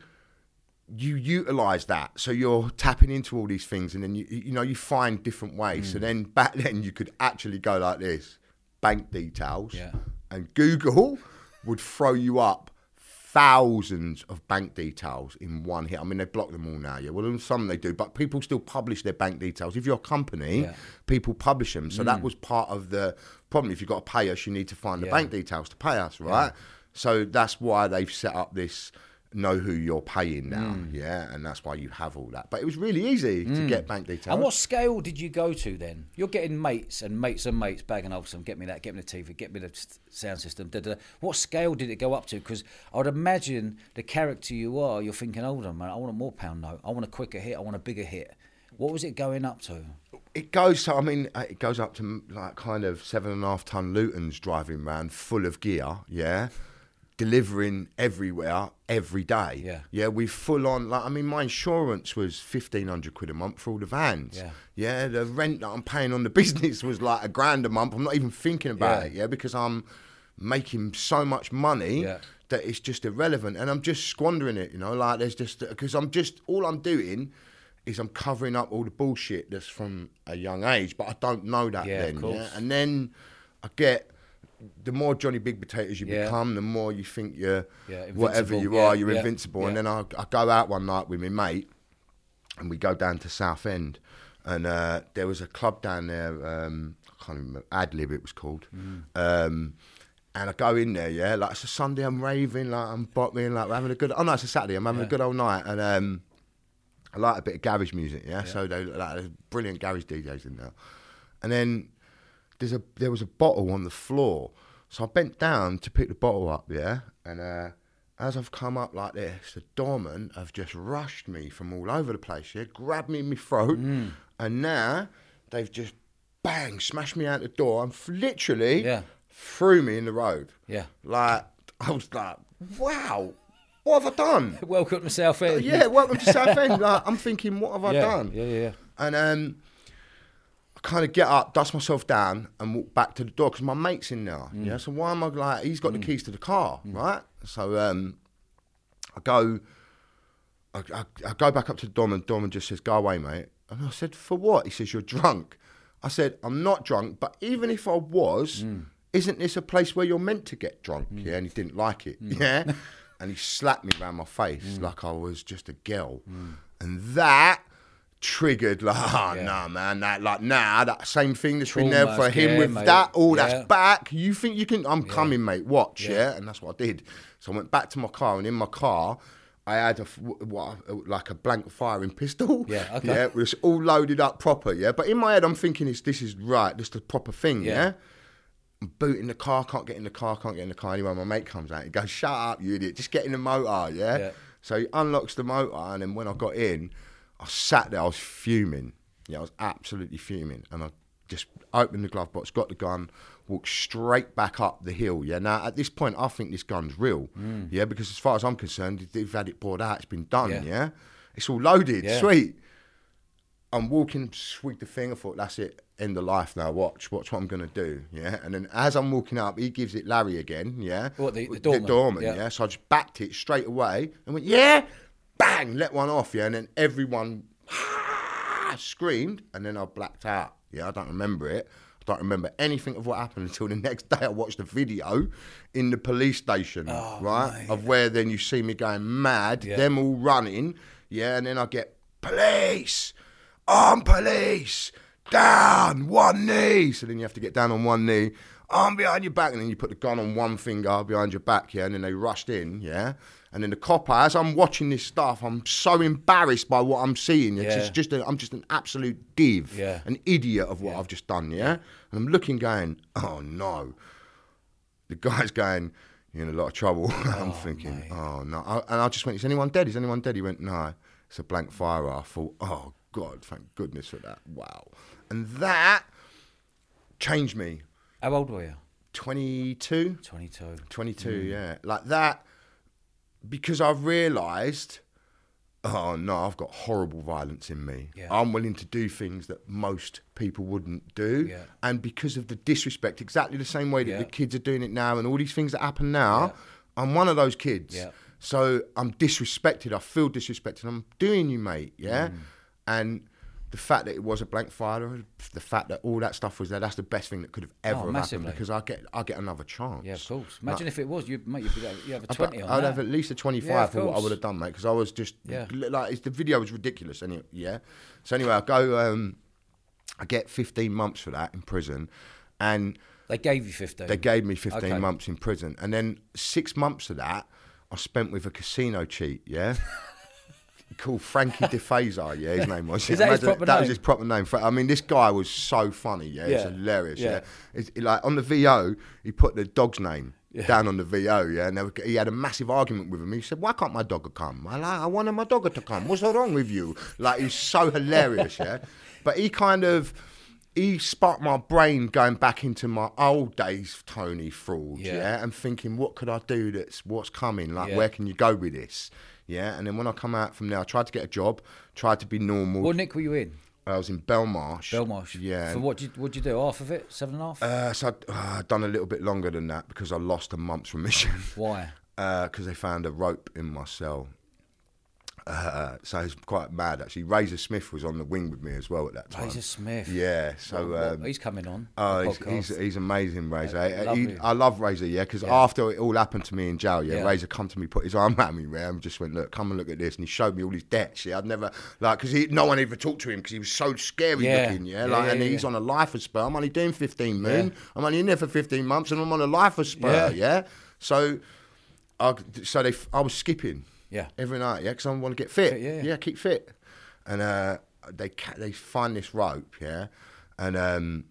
you utilize that so you're tapping into all these things and then you you know you find different ways Mm. so then back then you could actually go like this bank details Yeah. and google would throw you up thousands of bank details in one hit. I mean they block them all now yeah. Well some they do but people still publish their bank details. If you're a company Yeah. people publish them. So that mm. was part of the problem. If you've got to pay us you need to find the bank details to pay us right? So that's why they've set up this know who you're paying now, Mm. yeah, and that's why you have all that. But it was really easy to get bank details. And what scale did you go to then? You're getting mates and mates and mates bagging off some. Get me that. Get me the TV. Get me the sound system. Da, da, da. What scale did it go up to? Because I would imagine the character you are, you're thinking, hold on, man. I want a more pound note. I want a quicker hit. I want a bigger hit. What was it going up to? It goes. So I mean, uh, it goes up to mm, like kind of seven and a half ton Lutons driving around full of gear, yeah, delivering everywhere every day. Yeah. yeah. We full on. Like I mean, my insurance was fifteen hundred quid a month for all the vans. Yeah. yeah. The rent that I'm paying on the business was like a grand a month. I'm not even thinking about Yeah. it, yeah, because I'm making so much money. Yeah. That it's just irrelevant, and I'm just squandering it, you know. Like there's just because I'm just all I'm doing is I'm covering up all the bullshit that's from a young age, but I don't know that Yeah, then. Yeah, and then I get the more Johnny Big Potatoes you Yeah. become, the more you think you're Yeah, whatever you are, you're invincible. And then I, I go out one night with my mate, and we go down to Southend, and uh, there was a club down there. Um, I can't remember Adlib it was called. Mm. Um, and I go in there, yeah, like it's a Sunday, I'm raving, like I'm bottling, like we're having a good. Oh no, it's a Saturday, I'm having a good old night, and um, I like a bit of garage music, yeah. So they like there's brilliant garage DJs in there, and then there's a there was a bottle on the floor, so I bent down to pick the bottle up, yeah, and uh, as I've come up like this, the doorman have just rushed me from all over the place, yeah, grabbed me in my throat, Mm. and now they've just bang smashed me out the door and f- literally Yeah. threw me in the road. Yeah. Like I was like, wow, what have I done? Welcome to Southend. yeah, welcome to Southend. Like I'm thinking, what have I yeah, done? Yeah, yeah, yeah. And um, kind of get up, dust myself down, and walk back to the door because my mate's in there. Mm. Yeah, so why am I like? He's got the keys to the car, right? So um, I go, I, I, I go back up to the dom, and Dom just says, "Go away, mate." And I said, "For what?" He says, "You're drunk." I said, "I'm not drunk, but even if I was, Mm. isn't this a place where you're meant to get drunk?" Yeah, and he didn't like it. Mm. Yeah, and he slapped me around my face like I was just a girl, and that triggered like, oh, Yeah. nah, man, that like nah, that same thing that's been there for him yeah, with mate. that. Oh, all Yeah. that's back. You think you can? I'm coming, mate. Watch, Yeah. And that's what I did. So I went back to my car, and in my car. I had a what like a blank firing pistol. Yeah, okay. Yeah, it was all loaded up proper. Yeah, but in my head, I'm thinking, "Is this is right? This is the proper thing?" Yeah. Yeah. I'm booting the car, can't get in the car, can't get in the car. Anyway, my mate comes out. He goes, "Shut up, you idiot! Just get in the motor." Yeah. Yeah. So he unlocks the motor, and then when I got in, I sat there. I was fuming. Yeah, I was absolutely fuming, and I just opened the glove box, got the gun, walked straight back up the hill. Yeah. Now at this point, I think this gun's real. Mm. Yeah, because as far as I'm concerned, they've had it poured out. It's been done. Yeah. Yeah. It's all loaded. Yeah. Sweet. I'm walking, swig the thing. I thought, that's it, end of life now. Watch, watch what I'm gonna do. Yeah. And then as I'm walking up, he gives it Larry again. Yeah. What, the- the The doorman? doorman, Yeah. yeah. So I just backed it straight away and went, yeah, bang, let one off. Yeah. And then everyone ah, screamed, and then I blacked out. Yeah. I don't remember it. I don't remember anything of what happened until the next day. I watched a video in the police station, oh, right, of where then you see me going mad, Yeah. them all running, yeah, and then I get police, arm police, down, one knee. So then you have to get down on one knee, arm behind your back, and then you put the gun on one finger behind your back, yeah, and then they rushed in, yeah. And then the copper, as I'm watching this stuff, I'm so embarrassed by what I'm seeing. It's Yeah. just, just a, I'm just an absolute div, Yeah. an idiot of what I've just done, yeah. And I'm looking, going, oh no. The guy's going, you're in a lot of trouble. I'm oh, thinking, oh no. I, and I just went, is anyone dead? Is anyone dead? He went, no. It's a blank fire. I thought, oh God, thank goodness for that. Wow. And that changed me. How old were you? 22? 22. 22, mm. yeah. Like that, because I've realised, oh no, I've got horrible violence in me. Yeah. I'm willing to do things that most people wouldn't do. Yeah. And because of the disrespect, exactly the same way that Yeah. the kids are doing it now and all these things that happen now, I'm one of those kids. So I'm disrespected. I feel disrespected. I'm doing you, mate. Yeah. Mm. And the fact that it was a blank fire, the fact that all that stuff was there, that's the best thing that could have ever Oh, happened because I get I get another chance. Yeah, of course. Imagine if it was, you'd, mate, you'd, be, you have a I'd 20 on I'd that. have at least a 25 Yeah, for what I would have done, mate, because I was just Yeah. like it's, the video was ridiculous. Anyway, yeah. So anyway, I go, um, I get 15 months for that in prison, and They gave you 15. they gave me 15 Okay. months in prison, and then six months of that I spent with a casino cheat. Yeah. Called Frankie DeFazar, yeah, his name was. Is that his Imagine- proper That name? was his proper name. I mean, this guy was so funny, yeah, it's hilarious, Yeah. yeah. It's, like on the VO, he put the dog's name down on the VO, yeah, and were, he had a massive argument with him. He said, "Why can't my dog come? I like, I wanted my dog to come. What's wrong with you?" Like he's so hilarious, yeah. But he kind of he sparked my brain going back into my old days, Tony fraud, Yeah. yeah, and thinking, what could I do? That's what's coming. Like, Yeah. where can you go with this? Yeah, and then when I come out from there, I tried to get a job, tried to be normal. What nick were you in? I was in Belmarsh. Belmarsh. Yeah. For what did you, what'd you do? Half of it? Seven and a half? Uh, so I'd uh, done a little bit longer than that because I lost a month's remission. Why? Because they found a rope in my cell. Uh, so it's quite mad actually. Razor Smith was on the wing with me as well at that time. Razor Smith. Yeah. So. Um, he's coming on. Oh, he's, he's, he's amazing, Razor. Yeah, he- I love Razor, yeah, because Yeah. after it all happened to me in jail, yeah, Yeah. Razor come to me, put his arm around me, yeah, and just went, look, come and look at this, and he showed me all his debts. Yeah, I'd never like because no one ever talked to him because he was so scary looking, yeah, like, and he's on a life of spur. I'm only doing 15 moon. I'm only in there for 15 months, and I'm on a life of spur, Yeah. yeah. So, I, so they, I was skipping, Yeah. every night, yeah, because I want to get fit. Fit, yeah. yeah, keep fit. And uh, they ca- they find this rope, yeah, and um,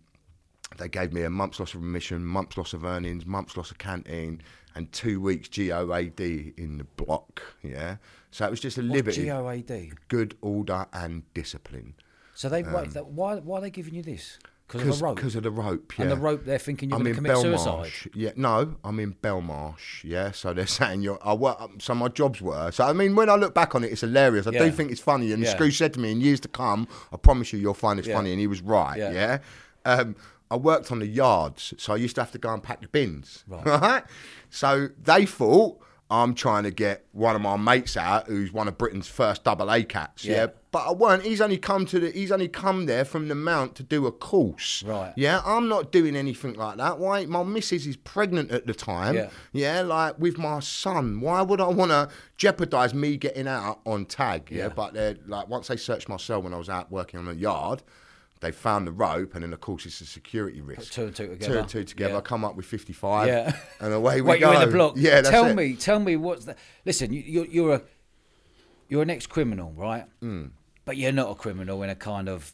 they gave me a month's loss of remission, month's loss of earnings, month's loss of canteen, and two weeks GOAD in the block, yeah. So it was just a What's liberty, G-O-A-D? good order and discipline. So they wait, that, why why are they giving you this? Because of Because a rope. Um, of the rope, yeah. And the rope, they're thinking you're going to commit Belmarsh. suicide. Yeah, no, I'm in Belmarsh. Yeah, so they're saying you're. I work. So my jobs were. So I mean, when I look back on it, it's hilarious. I Yeah. do think it's funny. And Yeah. Screw said to me, in years to come, I promise you, you'll find this Yeah. funny. And he was right. Yeah. Yeah. Um, I worked on the yards, so I used to have to go and pack the bins. Right. Right. So they thought. I'm trying to get one of my mates out, who's one of Britain's first double A cats. Yeah. Yeah, but I weren't. He's only come to the. He's only come there from the mount to do a course. Right. Yeah, I'm not doing anything like that. Why? My missus is pregnant at the time. Yeah. Yeah, like with my son. Why would I want to jeopardize me getting out on tag? Yeah. Yeah. But they're like, once they searched my cell when I was out working on the yard, they found the rope, and then of course it's a security risk. two and two together. Two and two together. Yeah. I come up with 55. Yeah. And away we Wait, go. you're in the block. Yeah. Tell it. me, tell me what's the. Listen, you, you're you're a you're an ex-criminal, right? Hmm. But you're not a criminal in a kind of.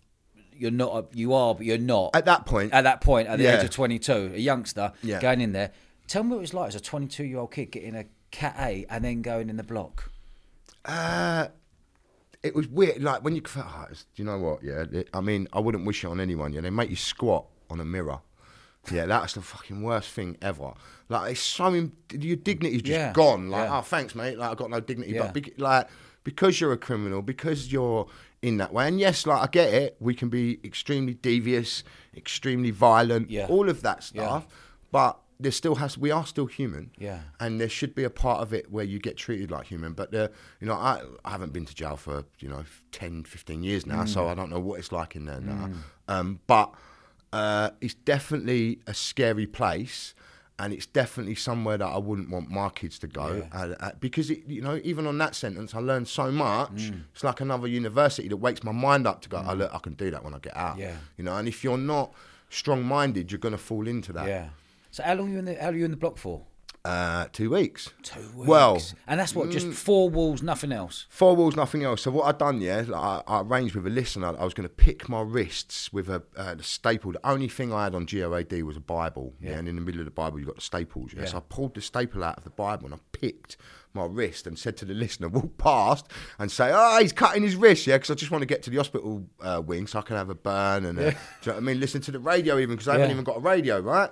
You're not. A, you are, but you're not. At that point, At that point, at the Yeah. age of 22, a youngster Yeah. going in there. Tell me what it was like as a 22 year old kid getting a cat A and then going in the block. Uh, it was weird. Like when you, oh, ah, do you know what? Yeah, it- I mean, I wouldn't wish it on anyone. Yeah, they make you squat on a mirror. Yeah, that's the fucking worst thing ever. Like it's so in, your dignity's just Yeah, gone. Like, yeah. oh, thanks, mate. Like I've got no dignity, Yeah. but bec- like because you're a criminal, because you're in that way, and yes, like I get it. We can be extremely devious, extremely violent, Yeah. all of that stuff. But there still has. We are still human Yeah. and there should be a part of it where you get treated like human but uh, you know I, I haven't been to jail for you know 10 15 years now so Mm. i don't know what it's like in there now um, but uh, it's definitely a scary place and it's definitely somewhere that I wouldn't want my kids to go uh, uh, because it, you know even on that sentence I learned so much Mm. it's like another university that wakes my mind up to go oh look I can do that when I get out Yeah. you know and if you're not strong minded you're going to fall into that Yeah. So how long are you in the how are you in the block for? uh, two weeks Two weeks. well and that's what just four walls, nothing else. Four walls, nothing else. So what I done, yeah, like, I, I arranged with a listener. I was going to pick my wrists with a, uh, the staple. The only thing I had on GOAD was a Bible, yeah. and in the middle of the Bible you have got the staples. Yeah? Yeah. So I pulled the staple out of the Bible and I picked my wrist and said to the listener, walk past and say, "Oh, he's cutting his wrist, yeah," because I just want to get to the hospital uh, wing so I can have a burn and, uh, do you know what I mean? Listen to the radio even because I haven't even got a radio, right?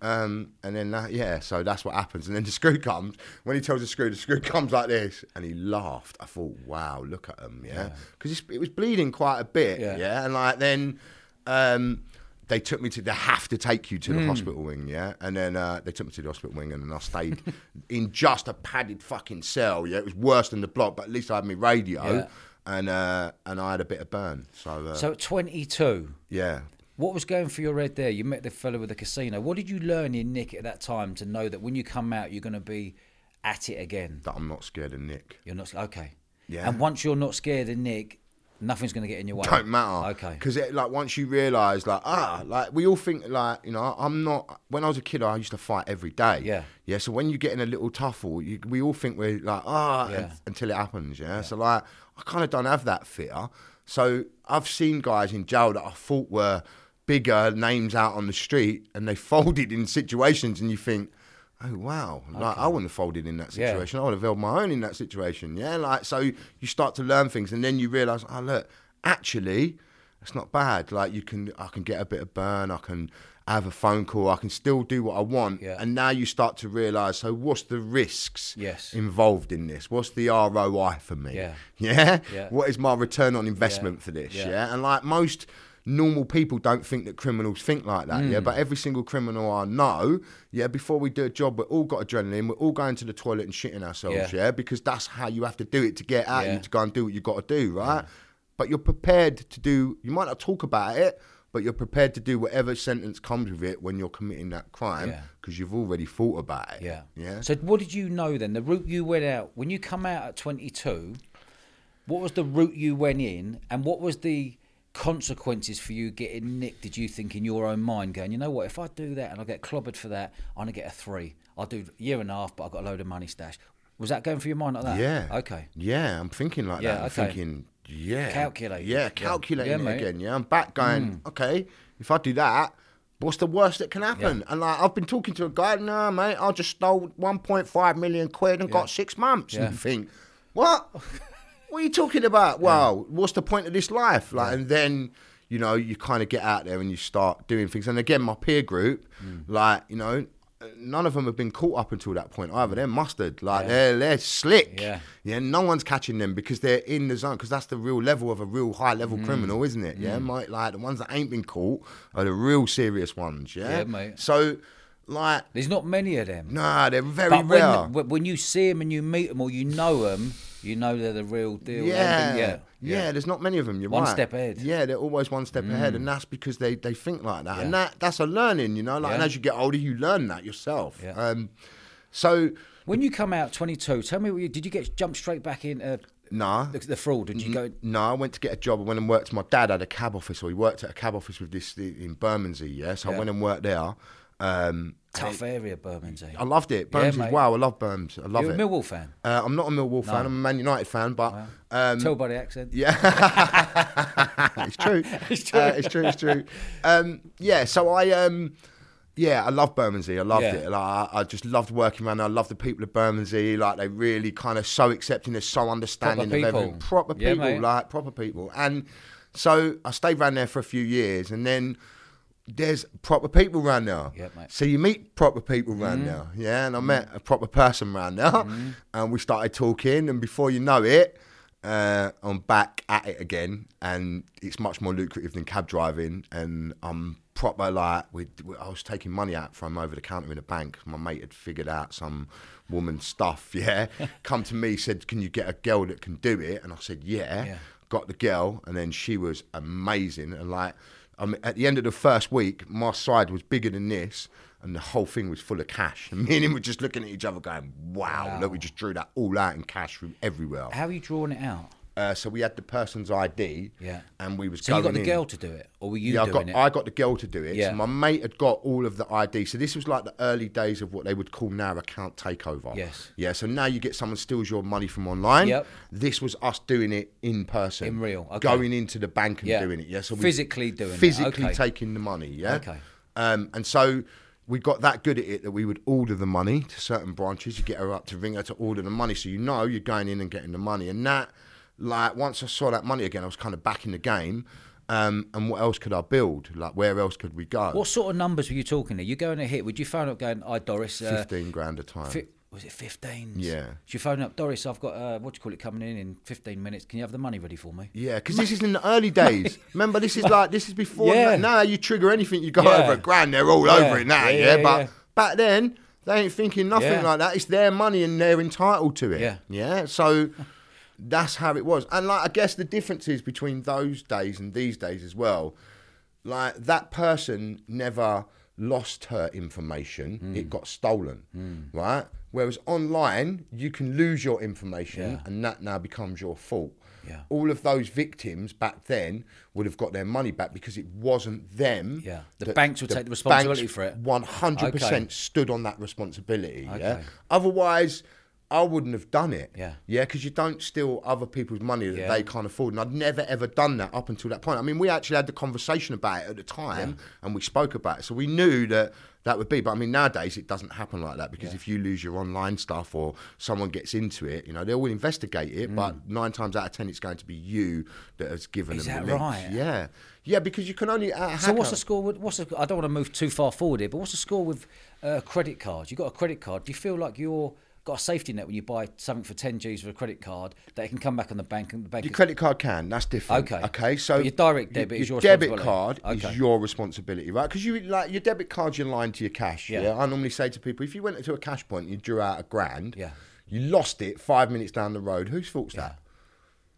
Um, and then that, yeah, so that's what happens. And then the screw comes. When he tells the screw, the screw comes like this, and he laughed. I thought, wow, look at him, yeah, because it was bleeding quite a bit, Yeah. yeah, and like then. Um, they took me to. They have to take you to the hospital wing, yeah. And then uh, they took me to the hospital wing, and then I stayed in just a padded fucking cell. Yeah, it was worse than the block, but at least I had my radio, Yeah. and uh, and I had a bit of burn. So, uh, So at twenty two, yeah, what was going through your head there? You met the fellow with the casino. What did you learn in Nick at that time to know that when you come out you're gonna be at it again? that I'm not scared of Nick. You're not okay. Yeah. And once you're not scared of Nick, nothing's gonna get in your way. don't matter. Okay. Because like once you realise, like ah, like we all think like you know, I'm not. When I was a kid, I used to fight every day. Yeah. Yeah. So when you get in a little tuffle, you, we all think we're like ah, Yeah. un- until it happens. Yeah? So like I kind of don't have that fear. So I've seen guys in jail that I thought were bigger names out on the street, and they folded in situations, and you think. Oh wow! Like I wouldn't have folded in that Yeah. situation. I would have held my own in that situation. Yeah, like so you start to learn things, and then you realise, oh look, actually, it's not bad. Like you can, I can get a bit of burn. I can have a phone call. I can still do what I want. Yeah. And now you start to realise, so what's the risks Yes. involved in this? What's the ROI for me? Yeah. Yeah. Yeah. What is my return on investment for this? Yeah. Yeah. And like most normal people don't think that criminals think like that. Mm. Yeah. But every single criminal I know, yeah, before we do a job, we're all got adrenaline. We're all going to the toilet and shitting ourselves. Yeah. Yeah. Because that's how you have to do it to get out. Yeah. You to go and do what you got to do, right? But you're prepared to do. You might not talk about it. But you're prepared to do whatever sentence comes with it when you're committing that crime Yeah. because you've already thought about it. Yeah. Yeah. So what did you know then? The route you went out when you come out at 22. What was the route you went in, and what was the consequences for you getting nicked? Did you think in your own mind, going, you know what? If I do that and I get clobbered for that, I'm gonna get a three. I'll do a year and a half, but I've got a load of money stashed. Was that going through your mind like that? Yeah. Okay. Yeah, I'm thinking like Yeah, that. I'm okay. thinking, yeah. Calculating. Yeah, Yeah. calculating Yeah, it. Mm. again. Yeah, I'm back going, okay, if I do that, what's the worst that can happen? And like, I've been talking to a guy, nah, mate, I just stole 1.5 million quid and got six months. Yeah. And you think, what? what are you talking about? Wow, what's the point of this life? Like, and then, you know, you kind of get out there and you start doing things. And again, my peer group, Mm. like, you know, none of them have been caught up until that point either. They're mustard. Like, they're, they're slick. Yeah. Yeah, no one's catching them because they're in the zone. Because that's the real level of a real high level criminal, isn't it? Yeah, Mike, like the ones that ain't been caught are the real serious ones. Yeah, Yeah, mate. So, like, There's not many of them. nah, they're very but rare. when, when you see them and you meet them or you know them, you know they're the real deal. yeah, yeah, yeah, There's not many of them. You're right. One right. step ahead. Mm. Yeah, they're always one step ahead, and that's because they, they think like that, and that that's a learning, you know. Like, and as you get older, you learn that yourself. Yeah. Um, so When you come out 22, tell me, what you, did you get jump straight back into nah, the, the fraud? Did you go? No, I went to get a job. I went and worked. My dad had a cab office, or he worked at a cab office with this in Bermondsey. Yeah, so I went and worked there. Um, Tough area, Bermondsey. I loved it. Bermondsey, mate. wow, I love Bermondsey. I love it. You're a. Millwall fan. uh, I'm not a Millwall fan. I'm a Man United fan, but um, Tell by the accent. yeah, it's true. It's true. Uh, it's true. It's true. Um, yeah. So I, um, Yeah, I love Bermondsey. I loved Yeah. it. Like, I, I just loved working around there. I love the people of Bermondsey. Like they really kind of so accepting, they're so understanding Proper of everything. people. Proper Yeah, people, mate. like proper people. And so I stayed around there for a few years, and then there's proper people around now. Mate. So you meet proper people around now, yeah. And I met a proper person around now, Mm-hmm. and we started talking, and before you know it. Uh, I'm back at it again, and it's much more lucrative than cab driving. And I'm proper like, we, I was taking money out from over the counter in a bank. My mate had figured out some woman's stuff. Yeah, come to me, said, "Can you get a girl that can do it?" And I said, "Yeah." Yeah. Got the girl, and then she was amazing. And like, Mean, at the end of the first week, my side was bigger than this, and the whole thing was full of cash. And me and him were just looking at each other, going, "Wow!" Wow. Look, we just drew that all out in cash from everywhere. How are you drawing it out? Uh, so we had the person's ID, Yeah. and we was So you got the in. girl to do it, or were you yeah, I got it? I got the girl to do it. Yeah. So my mate had got all of the ID. So this was like the early days of what they would call now account takeover. Yes. Yeah. So now you get someone steals your money from online. Yep. This was us doing it in person, In real, okay. going into the bank and Yeah. doing it. Yeah. So we Physically doing it, physically okay. taking the money. Yeah. Okay. Um, and so we got that good at it that we would order the money to certain branches. You get her up to ring her to order the money, so you know you're going in and getting the money. And that, like, once I saw that money again, I was kind of back in the game. Um, and what else could I build? Like, where else could we go? What sort of numbers were you talking there? You going to hit? Would you phone up going, "Hi Doris"? Uh, Fifteen grand a time. fi- was it fifteen? Yeah. Did You phone up Doris. I've got uh, what do you call it coming in in fifteen minutes. Can you have the money ready for me? yeah, because this is in the early days. Remember, this is like this is before. Yeah. Now you trigger anything, you go Yeah. over a grand. They're all Yeah. over it now. Yeah, Yeah, but back then they ain't thinking nothing like that. It's their money and they're entitled to it. Yeah. yeah. So that's how it was. And like I guess the differences between those days and these days as well. Like that person never lost her information; Hmm. it got stolen, right? Whereas online, you can lose your information, Yeah. and that now becomes your fault. Yeah. All of those victims back then would have got their money back because it wasn't them. Yeah. The banks would take the responsibility for it. 100% stood on that responsibility. Yeah. Otherwise, I wouldn't have done it. Yeah. Yeah, because you don't steal other people's money that Yeah. they can't afford. And I'd never ever done that up until that point. I mean, we actually had the conversation about it at the time and we spoke about it. So we knew that that would be. But I mean, nowadays it doesn't happen like that because if you lose your online stuff or someone gets into it, you know, they will investigate it. But nine times out of ten, it's going to be you that has given Mm. Is them that the right? Yeah. Yeah, because you can only. Uh, So what's the score? With, what's the, I don't want to move too far forward here, but what's the score with uh, credit cards? You got a credit card. Do you feel like you're got a safety net when you buy something for ten G's for a credit card that it can come back on the bank and the bank? Your is- credit card can. That's different. Okay. Okay. So But your direct debit is your debit card. Okay. is your responsibility, right? Because you like your debit card's your line to your cash. Yeah. Yeah. I normally say to people, if you went to a cash point, and you drew out a grand. Yeah. You lost it five minutes down the road. Whose fault's that?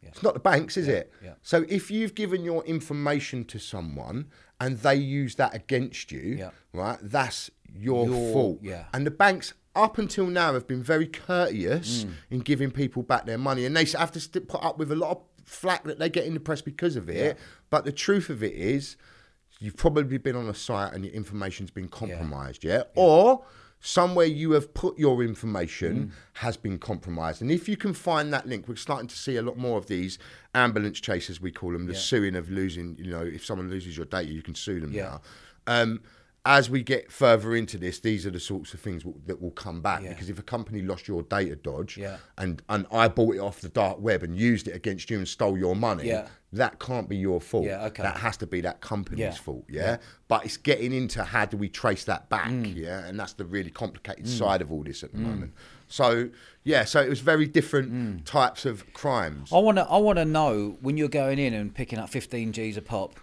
Yeah. It's not the banks, is it? yeah. So if you've given your information to someone and they use that against you, Yeah. right? That's your, Your- fault. yeah. And the banks, up until now, have been very courteous Mm. in giving people back their money, and they have to st- put up with a lot of flack that they get in the press because of it. But the truth of it is, you've probably been on a site and your information's been compromised, yeah? Or somewhere you have put your information Mm. has been compromised. And if you can find that link, we're starting to see a lot more of these ambulance chasers, we call them, the suing of losing, you know, if someone loses your data, you can sue them Yeah. now. Um, as we get further into this, these are the sorts of things w- that will come back. Yeah. Because if a company lost your data, Dodge, Yeah. and, and I bought it off the dark web and used it against you and stole your money, Yeah. that can't be your fault. Yeah, okay. That has to be that company's fault, yeah? But it's getting into how do we trace that back, mm. yeah? And that's the really complicated mm. side of all this at the mm. moment. So, yeah, so it was very different types of crimes. I want to. I want to know when you're going in and picking up 15 G's a pop.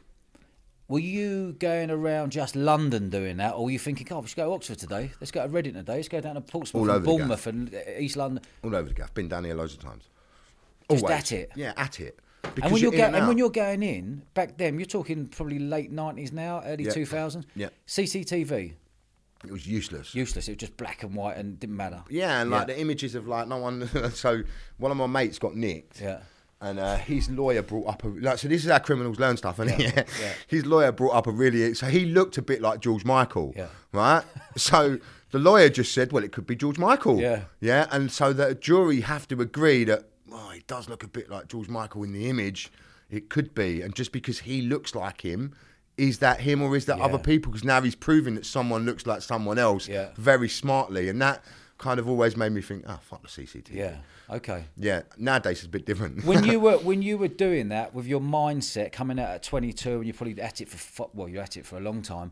Were you going around just London doing that, or were you thinking, "Oh, we should go to Oxford today. Let's go to Reading today. Let's go down to Portsmouth and Bournemouth and uh, East London." All over the gaff. Been down here loads of times. Just Always. at it? Yeah, at it. And Because when you're, in go- and and when you're going in back then, you're talking probably late 90s now, early Yeah. 2000s. Yeah. CCTV it was useless. useless. It was just black and white and didn't matter. Yeah, and like Yeah. the images of like no one. so one of my mates got nicked. Yeah. And uh, his lawyer brought up a like. So this is how criminals learn stuff, and yeah. yeah. his lawyer brought up a really. So he looked a bit like George Michael, Yeah. right? so the lawyer just said, "Well, it could be George Michael." Yeah. yeah. And so the jury have to agree that oh, he does look a bit like George Michael in the image. It could be, and just because he looks like him, is that him or is that Yeah. other people? Because now he's proving that someone looks like someone else Yeah. very smartly, and that kind of always made me think, oh fuck the CCTV. Yeah. Okay. Yeah, nowadays it's a bit different. when you were when you were doing that with your mindset coming out at 22 and you're probably at it for well you're at it for a long time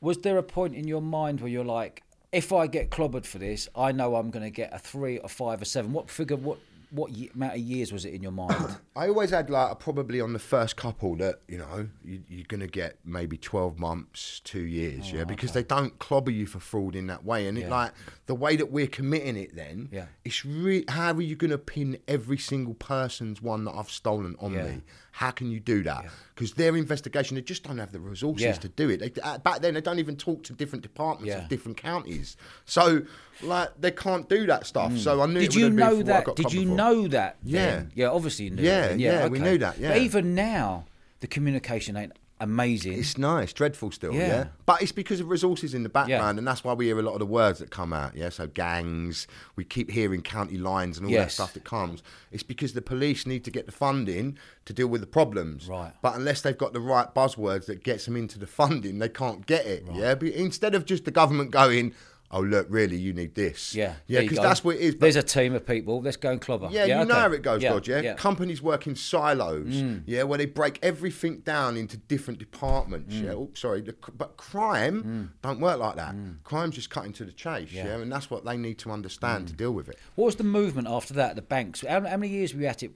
was there a point in your mind where you're like if I get clobbered for this I know I'm going to get a 3 or 5 or 7 what figure what what ye- amount of years was it in your mind I always had like probably on the first couple that you know you, you're gonna get maybe twelve months, two years, yeah, oh, because they don't clobber you for fraud in that way, and it Oh, like the way that we're committing it. Then Yeah. it's re- how are you gonna pin every single person's one that I've stolen on Yeah. me? How can you do that? Because their investigation, they just don't have the resources Yeah. to do it. They, uh, back then, they don't even talk to different departments Yeah. of different counties, so like they can't do that stuff. So I knew. did you would have been know for what I that did you for. know that Yeah. then? yeah obviously you knew Yeah, that then. yeah, we knew that, yeah. but even now the communication ain't amazing It's nice, dreadful still, Yeah. yeah. But it's because of resources in the background, and that's why we hear a lot of the words that come out. Yeah, so gangs, we keep hearing county lines and all Yes. that stuff that comes. It's because the police need to get the funding to deal with the problems. Right. But unless they've got the right buzzwords that gets them into the funding, they can't get it. Yeah. But instead of just the government going, "Oh look, really, you need this." yeah Yeah, because that's what it is. But there's a team of people let's go and clobber yeah, you know okay. how it goes, God. Yeah? yeah. companies work in silos. Mm. Yeah, where they break everything down into different departments. Mm. Yeah, oh, sorry, but crime mm. don't work like that. Crime's just cutting to the chase. Yeah. Yeah, and that's what they need to understand to deal with it. What was the movement after that? The banks. How, how many years were you at it?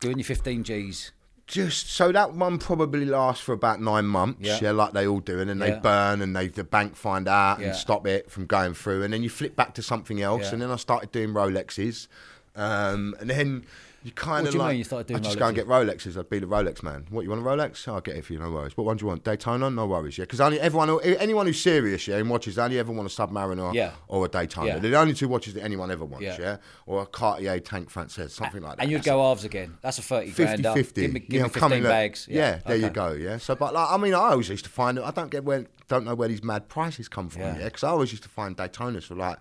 Doing your 15 Gs. Just so that one probably lasts for about nine months. Yeah. Yeah, like they all do, and then Yeah. they burn, and they the bank find out Yeah. and stop it from going through, and then you flip back to something else, and then I started doing Rolexes, um, and then. You kind of do you like, mean you started doing I just go and get Rolexes. I'd be the Rolex man. What you want a Rolex? I'll get it for you. No worries. What one do you want? Daytona? No worries. Yeah, because only everyone, anyone who's serious, yeah, and watches, they only ever want a Submariner Yeah. or a Daytona. Yeah. They're the only two watches that anyone ever wants. Yeah. Yeah, or a Cartier Tank Francaise, something like that. And you'd That's go halves again. That's a 30 grand 50 up. 50. Give me, give yeah, me 15 coming, look. bags. Yeah, there you go. Yeah. So, but like, I mean, I always used to find I don't get where, don't know where these mad prices come from. Yeah. Yeah. Because I always used to find Daytonas for like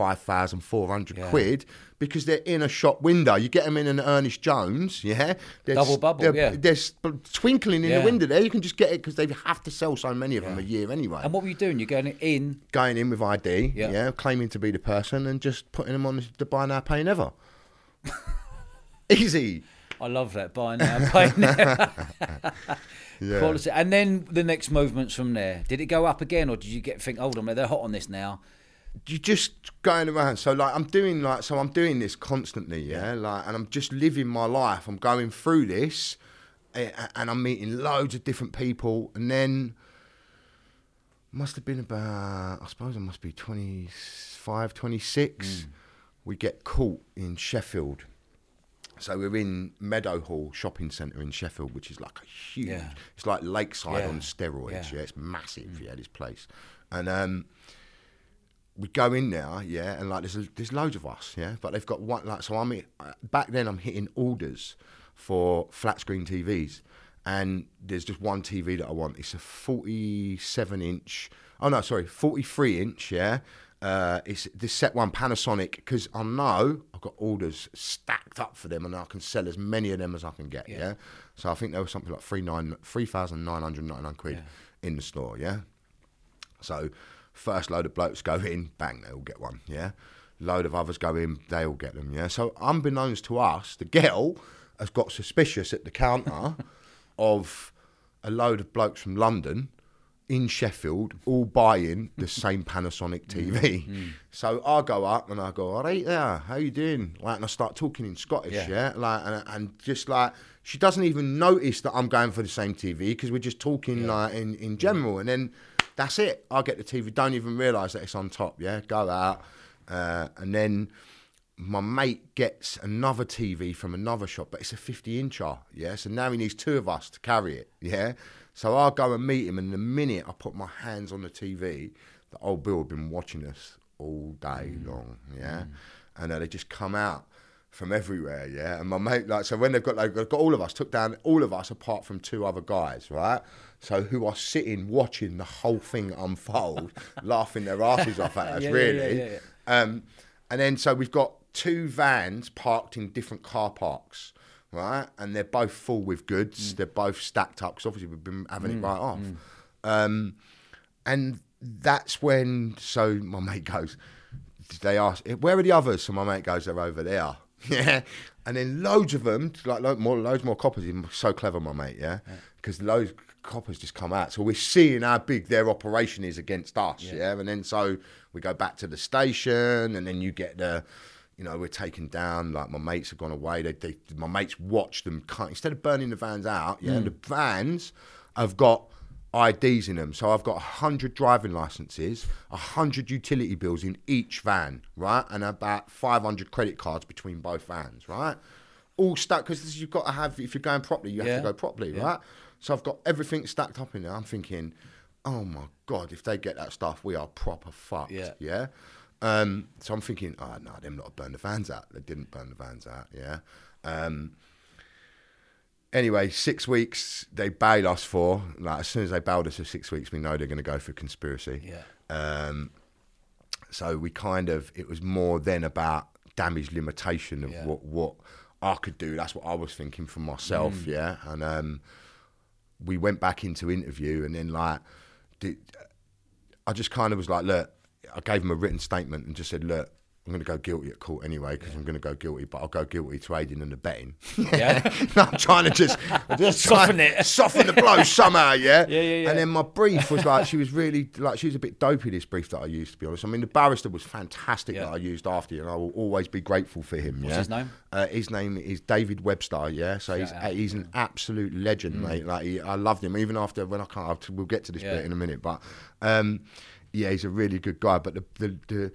5,400 Yeah. quid because they're in a shop window. You get them in an Ernest Jones, yeah. There's, Double bubble, they're- yeah. There's twinkling in Yeah. the window there. You can just get it because they have to sell so many of them a year anyway. And what were you doing? You're going in. Going in with ID, Yeah. yeah. claiming to be the person and just putting them on the buy now, pay never. Easy. I love that. Buy now, pay now. Yeah. Quality. And then the next movements from there. Did it go up again, or did you get think, hold on, they're hot on this now? You just going around. So like I'm doing like so I'm doing this constantly, yeah. Like and I'm just living my life. I'm going through this, and I'm meeting loads of different people, and then must have been about I suppose I must be 25, 26. We get caught in Sheffield. So we're in Meadowhall Shopping Centre in Sheffield, which is like a huge. Yeah. It's like Lakeside Yeah. on steroids. Yeah. Yeah, it's massive. Yeah, this place, and um, we go in there, yeah, and like there's there's loads of us, yeah, but they've got one like so I'm uh, back then I'm hitting orders for flat screen TVs, and there's just one TV that I want. It's a 47 inch. Oh no, sorry, 43 inch, yeah. Uh, it's this set one Panasonic because I know I've got orders stacked up for them and I can sell as many of them as I can get. Yeah. Yeah. So I think there was something like three nine three thousand nine hundred ninety nine quid in the store. Yeah. So first load of blokes go in, bang, they all get one, yeah. Load of others go in, they all get them, yeah. So unbeknownst to us, the girl has got suspicious at the counter of a load of blokes from London in Sheffield all buying the same Panasonic mm, TV. Mm. So I go up and I go, all right there, how you doing? Like, and I start talking in Scottish, Yeah. yeah, like, and, and just like, she doesn't even notice that I'm going for the same TV because we're just talking like in, in general. And then that's it. I get the TV, don't even realise that it's on top, yeah, go out. Uh, and then my mate gets another TV from another shop, but it's a 50 incher, yeah. So now he needs two of us to carry it, yeah. So I'll go and meet him, and the minute I put my hands on the TV, the old Bill had been watching us all day long, yeah. And uh, they just come out from everywhere, yeah. And my mate, like, so when they've got, like, they've got all of us, took down all of us apart from two other guys, right? So who are sitting watching the whole thing unfold, laughing their asses off at us, Yeah, really. yeah, yeah, Um, and then so we've got two vans parked in different car parks. right? And they're both full with goods. They're both stacked up because obviously we've been having it right off. Um, and that's when, so my mate goes, they ask, where are the others? So my mate goes, they're over there. Yeah. And then loads of them, like lo- more, loads more coppers. He's so clever, my mate, yeah? Because loads coppers just come out. So we're seeing how big their operation is against us, yeah? And then so we go back to the station and then you get the, you know, we're taken down. Like my mates have gone away. They, they my mates watch them cut instead of burning the vans out. Yeah, hmm. the vans have got IDs in them. So I've got hundred driving licenses, hundred utility bills in each van, right, and about five hundred credit cards between both vans, right. All stuck because you've got to have if you're going properly, you have Yeah. to go properly, right. So I've got everything stacked up in there. I'm thinking, oh my god, if they get that stuff, we are proper fucked. Yeah. Yeah. Um, so I'm thinking, oh no, them not burn the vans out. They didn't burn the vans out. Yeah. Um, anyway, six weeks they bail us for. Like as soon as they bailed us for six weeks, we know they're going to go for conspiracy. Yeah. Um, so we kind of it was more then about damage limitation of Yeah. what what I could do. That's what I was thinking for myself. Mm. Yeah, and um, we went back into interview, and then like, did, I just kind of was like, look, I gave him a written statement and just said, look. I'm going to go guilty at court anyway because I'm going to go guilty, but I'll go guilty to aiding and abetting. Yeah. I'm trying to just, just Soften it. soften the blow somehow, yeah? Yeah, yeah, yeah. And then my brief was like, she was really, like, she was a bit dopey, this brief that I used, to be honest. I mean, the barrister was fantastic Yeah. that I used after, and I will always be grateful for him. What's yeah? his name? Uh, his name is David Webster, yeah? So he's, out. he's an absolute legend, mate. Like, he, I loved him, even after, when I can't, we'll get to this Yeah. bit in a minute, but um, yeah, he's a really good guy. But the, the, the,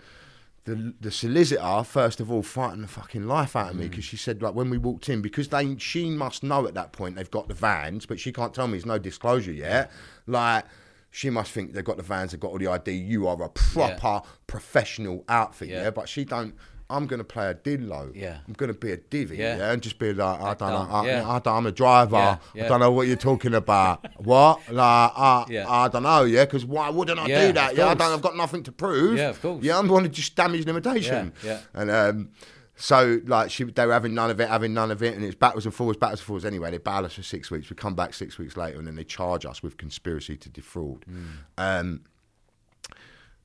the, the solicitor, first of all, frightened the fucking life out of Mm. me because she said, like, when we walked in, because they she must know at that point they've got the vans, but she can't tell me there's no disclosure yet. Like, she must think they've got the vans, they've got all the ID. You are a proper professional outfit, yeah. Yeah. But she don't. I'm gonna play a dillo. Yeah. I'm gonna be a divvy, Yeah. yeah, and just be like, I don't know, I, yeah. I don't, I'm a driver. Yeah, I don't know what you're talking about. what? Like, I, Yeah. I don't know, yeah, because why wouldn't I Yeah, do that? Yeah, I don't. I've got nothing to prove. Yeah, of course. Yeah, I'm going to just damage limitation. Yeah, yeah. And um, so like she, they were having none of it, having none of it, and it's backwards and forwards, backwards and forwards. Anyway, they bail us for six weeks. We come back six weeks later, and then they charge us with conspiracy to defraud. Hmm. Um,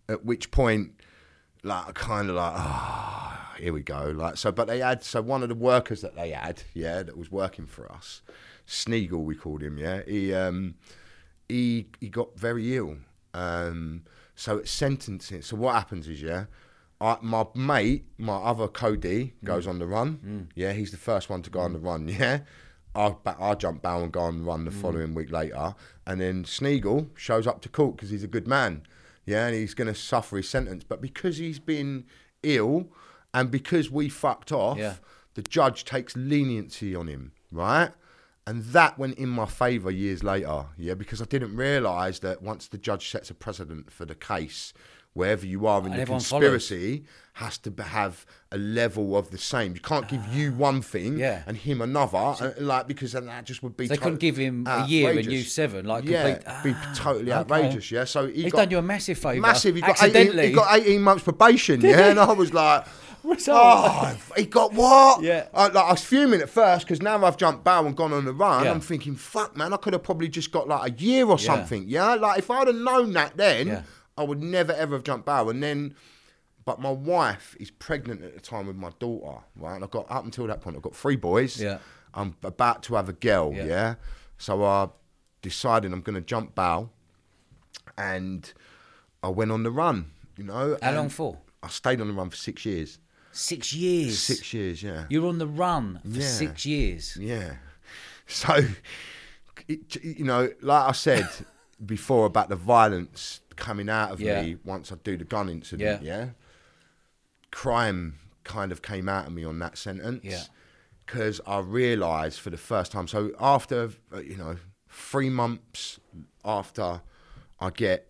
at which point, like, I kind of like, ah, here we go. Like, so, but they had, so one of the workers that they had, yeah, that was working for us, Sneagle, we called him, yeah, he, um, he, he got very ill. Um, so it's sentencing. So what happens is, yeah, I, my mate, my other Cody, goes on the run. Yeah, he's the first one to go on the run. Yeah, I I jump bail and go on the run the following week later, and then Sneagle shows up to court because he's a good man. Yeah, and he's going to suffer his sentence, but because he's been ill, and because we fucked off, Yeah. the judge takes leniency on him, right? And that went in my favour years later, yeah, because I didn't realise that once the judge sets a precedent for the case, wherever you are in And the everyone follows. conspiracy, has to have a level of the same. You can't give you one thing Yeah. and him another, uh, like because then that just would be. They to- couldn't give him a year and you seven, like yeah, complete- be Ah, totally okay. outrageous. Yeah, so he He's got done you a massive favour. massive. He got 18, accidentally. he got 18 months probation. yeah, and I was like. Oh, he got what? Yeah. I, like, I was fuming at first because now I've jumped bow and gone on the run. Yeah. I'm thinking, fuck, man, I could have probably just got like a year or Yeah. something. Yeah. Like, if I'd have known that then, Yeah. I would never ever have jumped bow. And then, but my wife is pregnant at the time with my daughter, right? And I've got, up until that point, I've got three boys. Yeah. I'm about to have a girl. Yeah. Yeah. So I decided I'm going to jump bow and I went on the run, you know. How long for? I stayed on the run for six years. Six years. Six years, yeah. You're on the run for Yeah. six years. Yeah. So, it, you know, like I said before about the violence coming out of Yeah. me once I do the gun incident, yeah. Crime kind of came out of me on that sentence. Yeah. Because I realised for the first time. So after, you know, three months after I get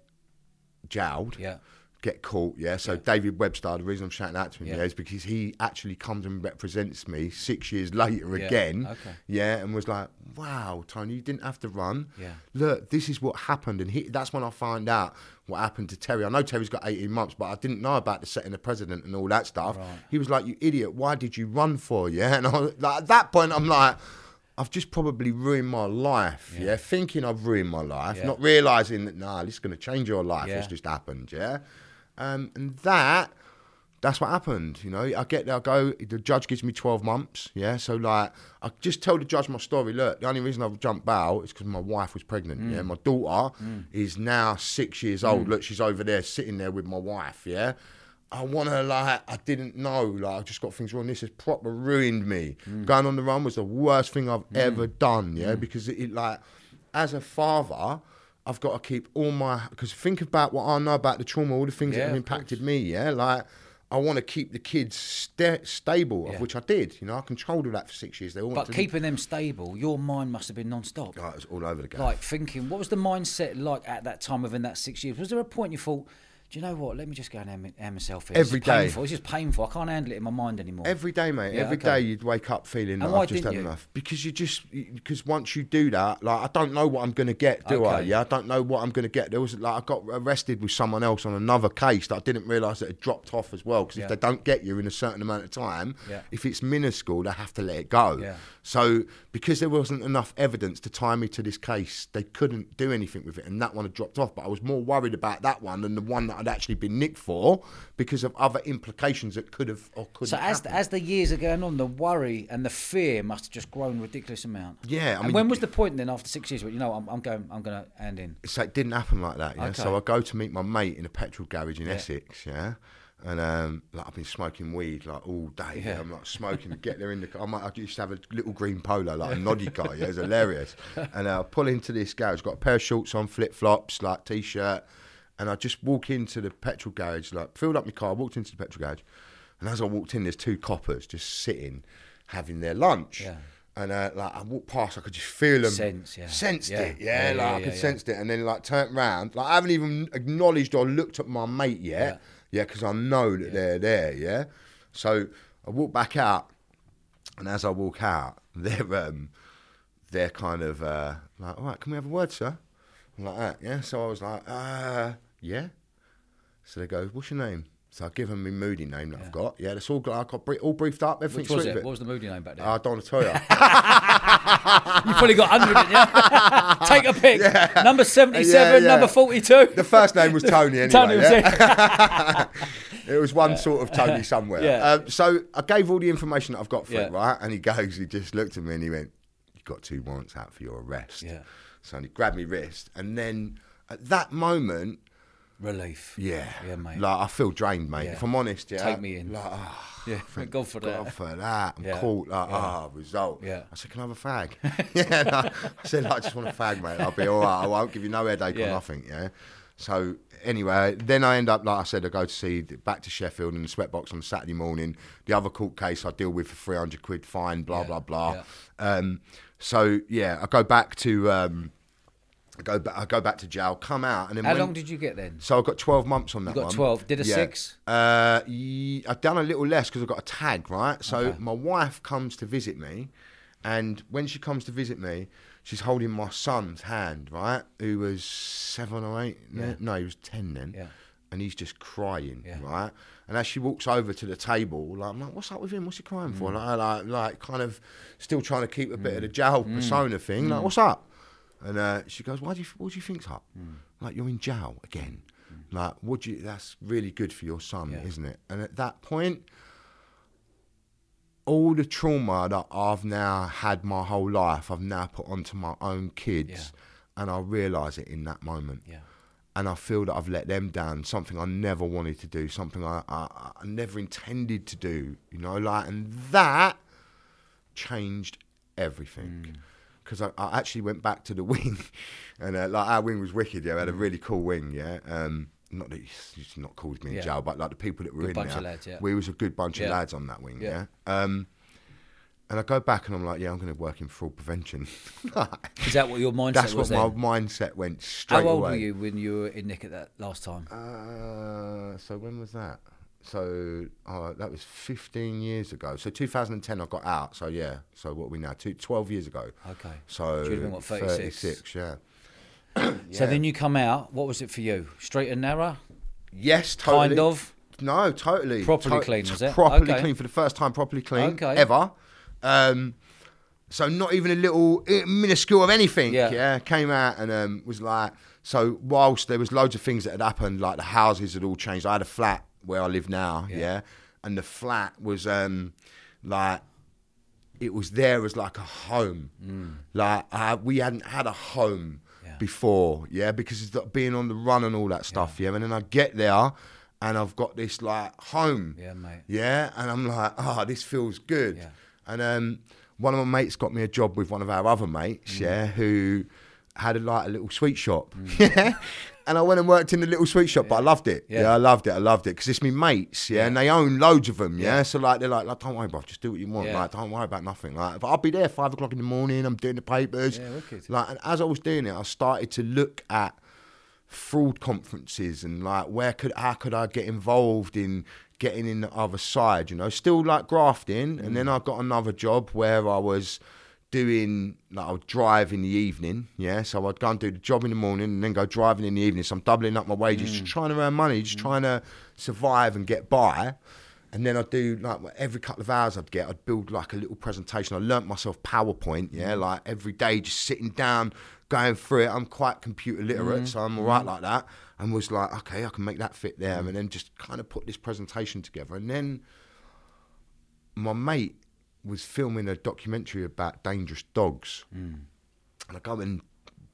jailed, Yeah. Get caught. Yeah. So David Webster, the reason I'm shouting out to him, Yeah. yeah, is because he actually comes and represents me six years later Yeah. again. Okay. Yeah, and was like, "Wow, Tony, you didn't have to run. Yeah. Look, this is what happened." And he, that's when I find out what happened to Terry. I know Terry's got 18 months, but I didn't know about the setting the president and all that stuff. Right. He was like, "You idiot! Why did you run for?" Yeah, and I, was- like, at that point, I'm like. I've just probably ruined my life, yeah. Thinking I've ruined my life, Yeah. not realizing that nah, this is going to change your life. Yeah. It's just happened, yeah. Um, and that, that's what happened. You know, I get there, I go. The judge gives me twelve months, yeah. So like, I just tell the judge my story. Look, the only reason I've jumped out is because my wife was pregnant. Mm. Yeah, my daughter is now six years old. Look, she's over there sitting there with my wife. Yeah. I want to like I didn't know like I just got things wrong. This has proper ruined me. Mm. Going on the run was the worst thing I've ever done. Yeah, Mm. because it, it like as a father, I've got to keep all my because think about what I know about the trauma, all the things Yeah, that have impacted me. Yeah, like I want to keep the kids sta stable, Yeah. of which I did. You know, I controlled all that for six years. They all But keeping them stable, your mind must have been non-stop. oh, it was all over the game. Like thinking, what was the mindset like at that time within that six years? Was there a point you thought, do you know what? Let me just go and aim myself here. Every it's day. Painful. It's just painful. I can't handle it in my mind anymore. Every day, mate. Yeah, Every okay. day you'd wake up feeling And like I've just had you? enough. Because you just because once you do that, like I don't know what I'm gonna get, do I? Yeah, I don't know what I'm gonna get. There was like I got arrested with someone else on another case that I didn't realise that had dropped off as well. Because Yeah. if they don't get you in a certain amount of time, Yeah. if it's minuscule, they have to let it go. Yeah. So because there wasn't enough evidence to tie me to this case, they couldn't do anything with it, and that one had dropped off. But I was more worried about that one than the one that I'd actually been nicked for because of other implications that could have or could so as happened. as the years are going on, the worry and the fear must have just grown a ridiculous amount. Yeah, I and mean- when was the point then after six years? Where you know, I'm, I'm going, I'm going to hand in. so it didn't happen like that. Yeah. Okay. So I go to meet my mate in a petrol garage in Essex. Yeah. And um, like I've been smoking weed like all day. Yeah. Yeah. I'm like smoking. get there in the car. I, might, I used to have a little green polo, like a noddy car. Yeah, it's hilarious. And uh, I pull into this garage. Got a pair of shorts on, flip flops, like t-shirt. And I just walk into the petrol garage, like filled up my car. Walked into the petrol garage, and as I walked in, there's two coppers just sitting, having their lunch. Yeah. And uh, like I walked past, I could just feel them. Sense, yeah. Sensed Yeah. it, Yeah, yeah. like I could sense it, and then like turned round. Like I haven't even acknowledged or looked at my mate yet, yeah, because I know that they're there, yeah. So I walk back out, and as I walk out, they're um, they're kind of uh, like, all right, can we have a word, sir? I'm like that, yeah. So I was like, uh, yeah. So they go, what's your name? So I give them my moody name that I've got. Yeah, that's all. I got all briefed up. Everything's Which was sweet it? What was the moody name back then? I don't want to tell you. you probably got hundred, you? Take a pick. Number seventy-seven, Yeah, yeah. number forty-two. the first name was Tony anyway. Tony was yeah? it. It was one sort of Tony somewhere. Yeah. Um, so I gave all the information that I've got for Yeah. it, right? And he goes, he just looked at me and he went, "You've got two warrants out for your arrest." Yeah. So he grabbed me wrist, and then at that moment, Relief. yeah, Yeah, mate. Like I feel drained, mate. Yeah. If I'm honest, yeah. Take me in. Like, ah, Yeah, thank God for God that. for that. I'm Yeah. caught. Like, Yeah. ah, result. Yeah. I said, can I have a fag? yeah. I said, I just want a fag, mate. I'll be all right. I won't give you no headache or nothing. Yeah. So anyway, then I end up, like I said, I go to see back to Sheffield in the sweatbox on Saturday morning. The other court case I deal with for three hundred quid fine, blah blah blah. Yeah. Um, so yeah, I go back to. Um, I go back. I go back to jail. Come out, and then How when- long did you get then? so I got 12 months on that got one. 12. Did a Yeah. six? Uh, I've done a little less because I've got a tag, right? So Okay. my wife comes to visit me, and when she comes to visit me, she's holding my son's hand, right? Who was seven or eight? No, Yeah. No, he was 10 then. Yeah. And he's just crying, Yeah. right? And as she walks over to the table, like, I'm like, what's up with him? What's he crying Mm. for? Like, like, like, kind of still trying to keep a bit of the jail persona thing. Like, what's up? And uh, she goes, "Why do you? What do you think's up? Mm. Like you're in jail again. Like, what do you? That's really good for your son, Yeah. isn't it?" And at that point, all the trauma that I've now had my whole life, I've now put onto my own kids, and I realise it in that moment. Yeah. And I feel that I've let them down. Something I never wanted to do. Something I, I, I never intended to do. You know, like, and that changed everything. Because I, I actually went back to the wing, and uh, like our wing was wicked. Yeah, we had a really cool wing. Yeah, um, not that he's, he's not called me in Yeah. jail, but like the people that were Good in bunch there, of lads, yeah. we was a good bunch Yeah. of lads on that wing. Yeah. Um, And I go back and I'm like, yeah, I'm going to work in fraud prevention. Is that what your mindset That's what then? my mindset went straight How old away. were you when you were in Nick at that last time? Uh, so when was that? So uh, that was 15 years ago. So 2010, I got out. So yeah. So what are we now? Two, 12 years ago. Okay. So have been, what, 36? 36, yeah. So then you come out. What was it for you? Straight and narrow, Yes, totally. kind of. No, totally. Properly clean, was it? Properly Okay. clean for the first time, properly clean Okay. ever. Um, so not even a little eh, minuscule of anything. Yeah. Yeah. Came out and um, was like, so whilst there was loads of things that had happened, like the houses had all changed. I had a flat where I live now. Yeah. Yeah. And the flat was um, like, it was there as like a home. Like uh, we hadn't had a home Mm. Yeah. before, yeah, because it's being on the run and all that stuff, yeah. And then I get there and I've got this like home, Yeah, mate. yeah, and I'm like, oh, this feels good. Yeah. And um, one of my mates got me a job with one of our other mates, Mm. yeah, who had a, like a little sweet shop, yeah. And I went and worked in the little sweet shop, but I loved it. Yeah. I loved it. I loved it because it's me mates, yeah, and they own loads of them, yeah? So like they're like, like, don't worry, bro, just do what you want. Yeah. Like, don't worry about nothing. Like, but I'll be there five o'clock in the morning. I'm doing the papers. Yeah, wicked. Like, and as I was doing it, I started to look at fraud conferences and like where could how could I get involved in getting in the other side, you know, still like grafting. And then mm. I got another job where I was doing like I would drive in the evening, yeah. So I'd go and do the job in the morning and then go driving in the evening. So I'm doubling up my wages, just mm. trying to earn money, just mm. trying to survive and get by. And then I'd do like every couple of hours I'd get, I'd build like a little presentation. I learnt myself PowerPoint, yeah, mm. like every day, just sitting down, going through it. I'm quite computer literate, so I'm all right like that. And was like, okay, I can make that fit there. And then just kind of put this presentation together. And then my mate was filming a documentary about dangerous dogs. And I go and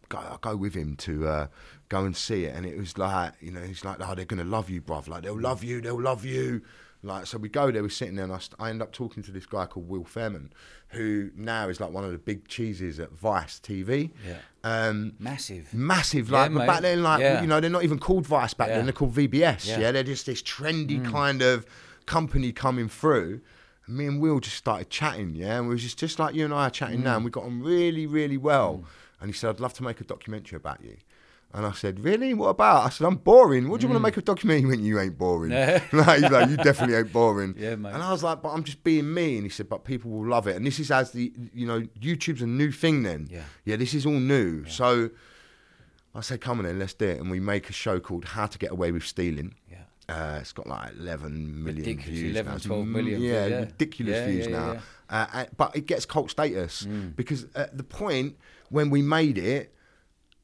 go, I go with him to uh, go and see it, and it was like, you know, he's like, oh, they're gonna love you, bruv. Like they'll love you, they'll love you. Like so, we go there. We're sitting there, and I, st- I end up talking to this guy called Will Fairman, who now is like one of the big cheeses at Vice TV. Yeah. Um, Massive. massive. Yeah, Like, but back then, like, Yeah. you know, they're not even called Vice back Yeah. then. They're called VBS. Yeah. Mm. Yeah. They're just this trendy kind of company coming through. And me and Will just started chatting, yeah. And we was just, just like you and I are chatting Mm. now, and we got on really, really well. And he said, I'd love to make a documentary about you. And I said, Really? What about? I said, I'm boring. What do you want to make a documentary? when You ain't boring. Mm. Yeah. like, he's like, You definitely ain't boring. Yeah, mate. And I was like, But I'm just being me. And he said, But people will love it. And this is as the, you know, YouTube's a new thing then. Yeah. Yeah, this is all new. So I said, Come on then, let's do it. And we make a show called How to Get Away with Stealing. Uh, it's got like 11 million Ridiculous, views. 11, now. It's 12 m- million Yeah, yeah. ridiculous Yeah, views yeah, now. Mm. Uh, but it gets cult status because at the point when we made it,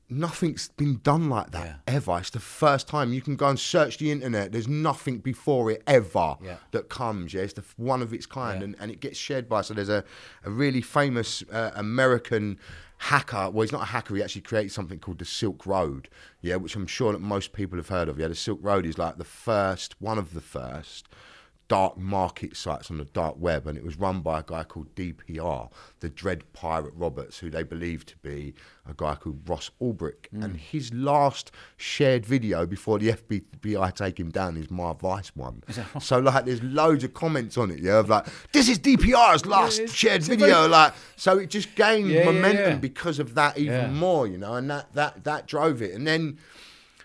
nothing's been done like that ever. It's the first time you can go and search the internet. There's nothing before it ever that comes. Yeah, it's the one of its kind, and, and it gets shared by. So there's a, a really famous uh, American hacker. Well, he's not a hacker. He actually created something called the Silk Road. Yeah, which I'm sure that most people have heard of. Yeah, the Silk Road is like the first, one of the first dark market sites on the dark web, and it was run by a guy called DPR, the Dread Pirate Roberts, who they believe to be a guy called Ross Ulbricht. And his last shared video before the FBI take him down is my Vice one. So like, there's loads of comments on it, yeah, of like, this is DPR's last it's- shared video, like, so it just gained Yeah, yeah, momentum yeah. because of that even Yeah. more, you know, and that that that drove it, and then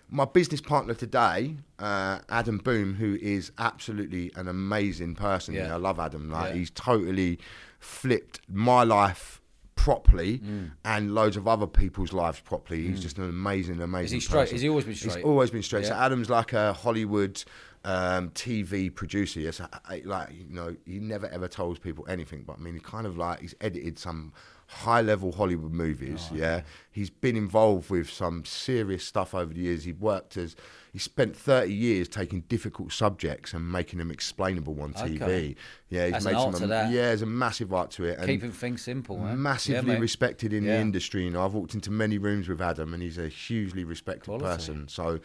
my business partner today, uh, Adam Boom, who is absolutely an amazing person. Yeah. Yeah. I love Adam. Like Yeah. he's totally flipped my life properly Mm. and loads of other people's lives properly. He's just an amazing, amazing. Is he straight? person. Has he always been straight? He's always been straight. So Adam's like a Hollywood um, TV producer. Yes, like you know, he never ever tells people anything. But I mean, he kind of like he's edited some high level Hollywood movies. Oh, yeah, he's been involved with some serious stuff over the years. He worked as he spent thirty years taking difficult subjects and making them explainable on TV. Okay. Yeah, he's That's made an art some. to that. Yeah, there's a massive art to it. And Keeping things simple, man. massively yeah, respected in the industry. You know, I've walked into many rooms with Adam, and he's a hugely respected Quality. person. So,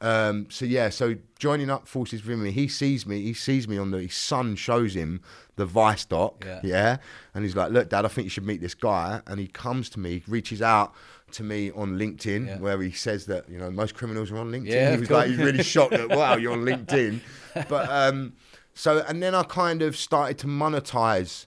um, so yeah, so joining up forces with him, he sees me. He sees me on the. His son shows him the Vice doc. Yeah. and he's like, "Look, Dad, I think you should meet this guy." And he comes to me, reaches out to me on LinkedIn, Yeah. where he says that you know most criminals are on LinkedIn. Yeah, he was like, he's really shocked that wow, you're on LinkedIn. But um, so, and then I kind of started to monetize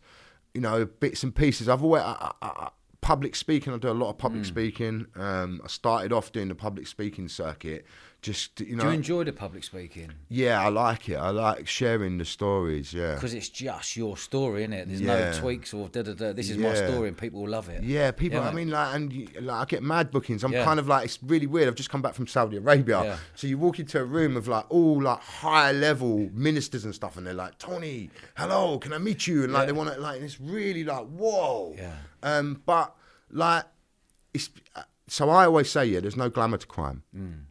you know, bits and pieces. I've always I, I, I, public speaking. I do a lot of public speaking. Um, I started off doing the public speaking circuit. Just you know, Do you enjoy the public speaking? yeah, I like it. I like sharing the stories. Yeah, Because it's just your story, isn't it? There's Yeah. no tweaks or da da da. This is my story, and people will love it. Yeah, people. Yeah, I mean, like, and like, I get mad bookings. I'm Yeah. kind of like, it's really weird. I've just come back from Saudi Arabia, Yeah. so you walk into a room of like all like high level ministers and stuff, and they're like, Tony, hello, can I meet you? And like Yeah. they want to like, and it's really like, whoa. Yeah. Um, but like, it's uh, so I always say, yeah, there's no glamour to crime. Mm.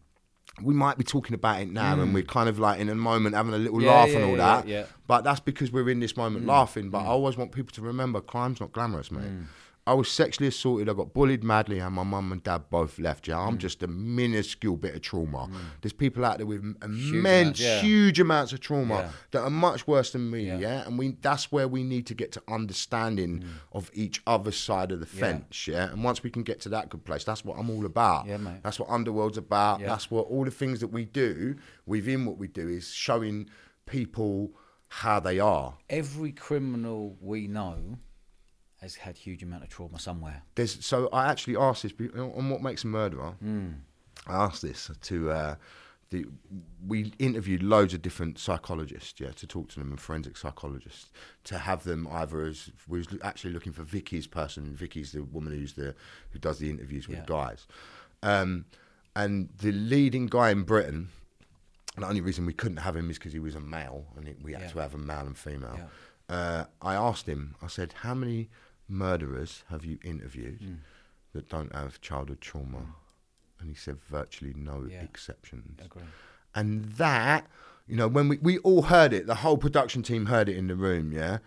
We might be talking about it now, and mm. we're kind of like in a moment having a little Yeah, laugh yeah, and all yeah, that. yeah. But that's because we're in this moment mm. laughing. But I mm. always want people to remember crime's not glamorous, mate. I was sexually assaulted. I got bullied madly, and my mum and dad both left. Yeah, I'm mm. just a minuscule bit of trauma. Mm. There's people out there with immense, amounts, yeah. huge amounts of trauma Yeah. that are much worse than me. Yeah. Yeah, and we that's where we need to get to understanding mm. of each other's side of the fence. Yeah, and once we can get to that good place, that's what I'm all about. Yeah, mate. That's what Underworld's about. That's what all the things that we do within what we do is showing people how they are. Every criminal we know has had huge amount of trauma somewhere. There's so I actually asked this on what makes a murderer. I asked this to uh, the we interviewed loads of different psychologists, yeah, to talk to them and forensic psychologists to have them either as we was actually looking for Vicky's person. Vicky's the woman who's the who does the interviews with Yeah. the guys, um, and the leading guy in Britain. The only reason we couldn't have him is because he was a male, and it, we had Yeah. to have a male and female. Yeah. Uh, I asked him. I said, "How many murderers have you interviewed Mm. that don't have childhood trauma?" And he said, "Virtually no Yeah. exceptions." Agree. And that, you know, when we, we all heard it, the whole production team heard it in the room. Yeah,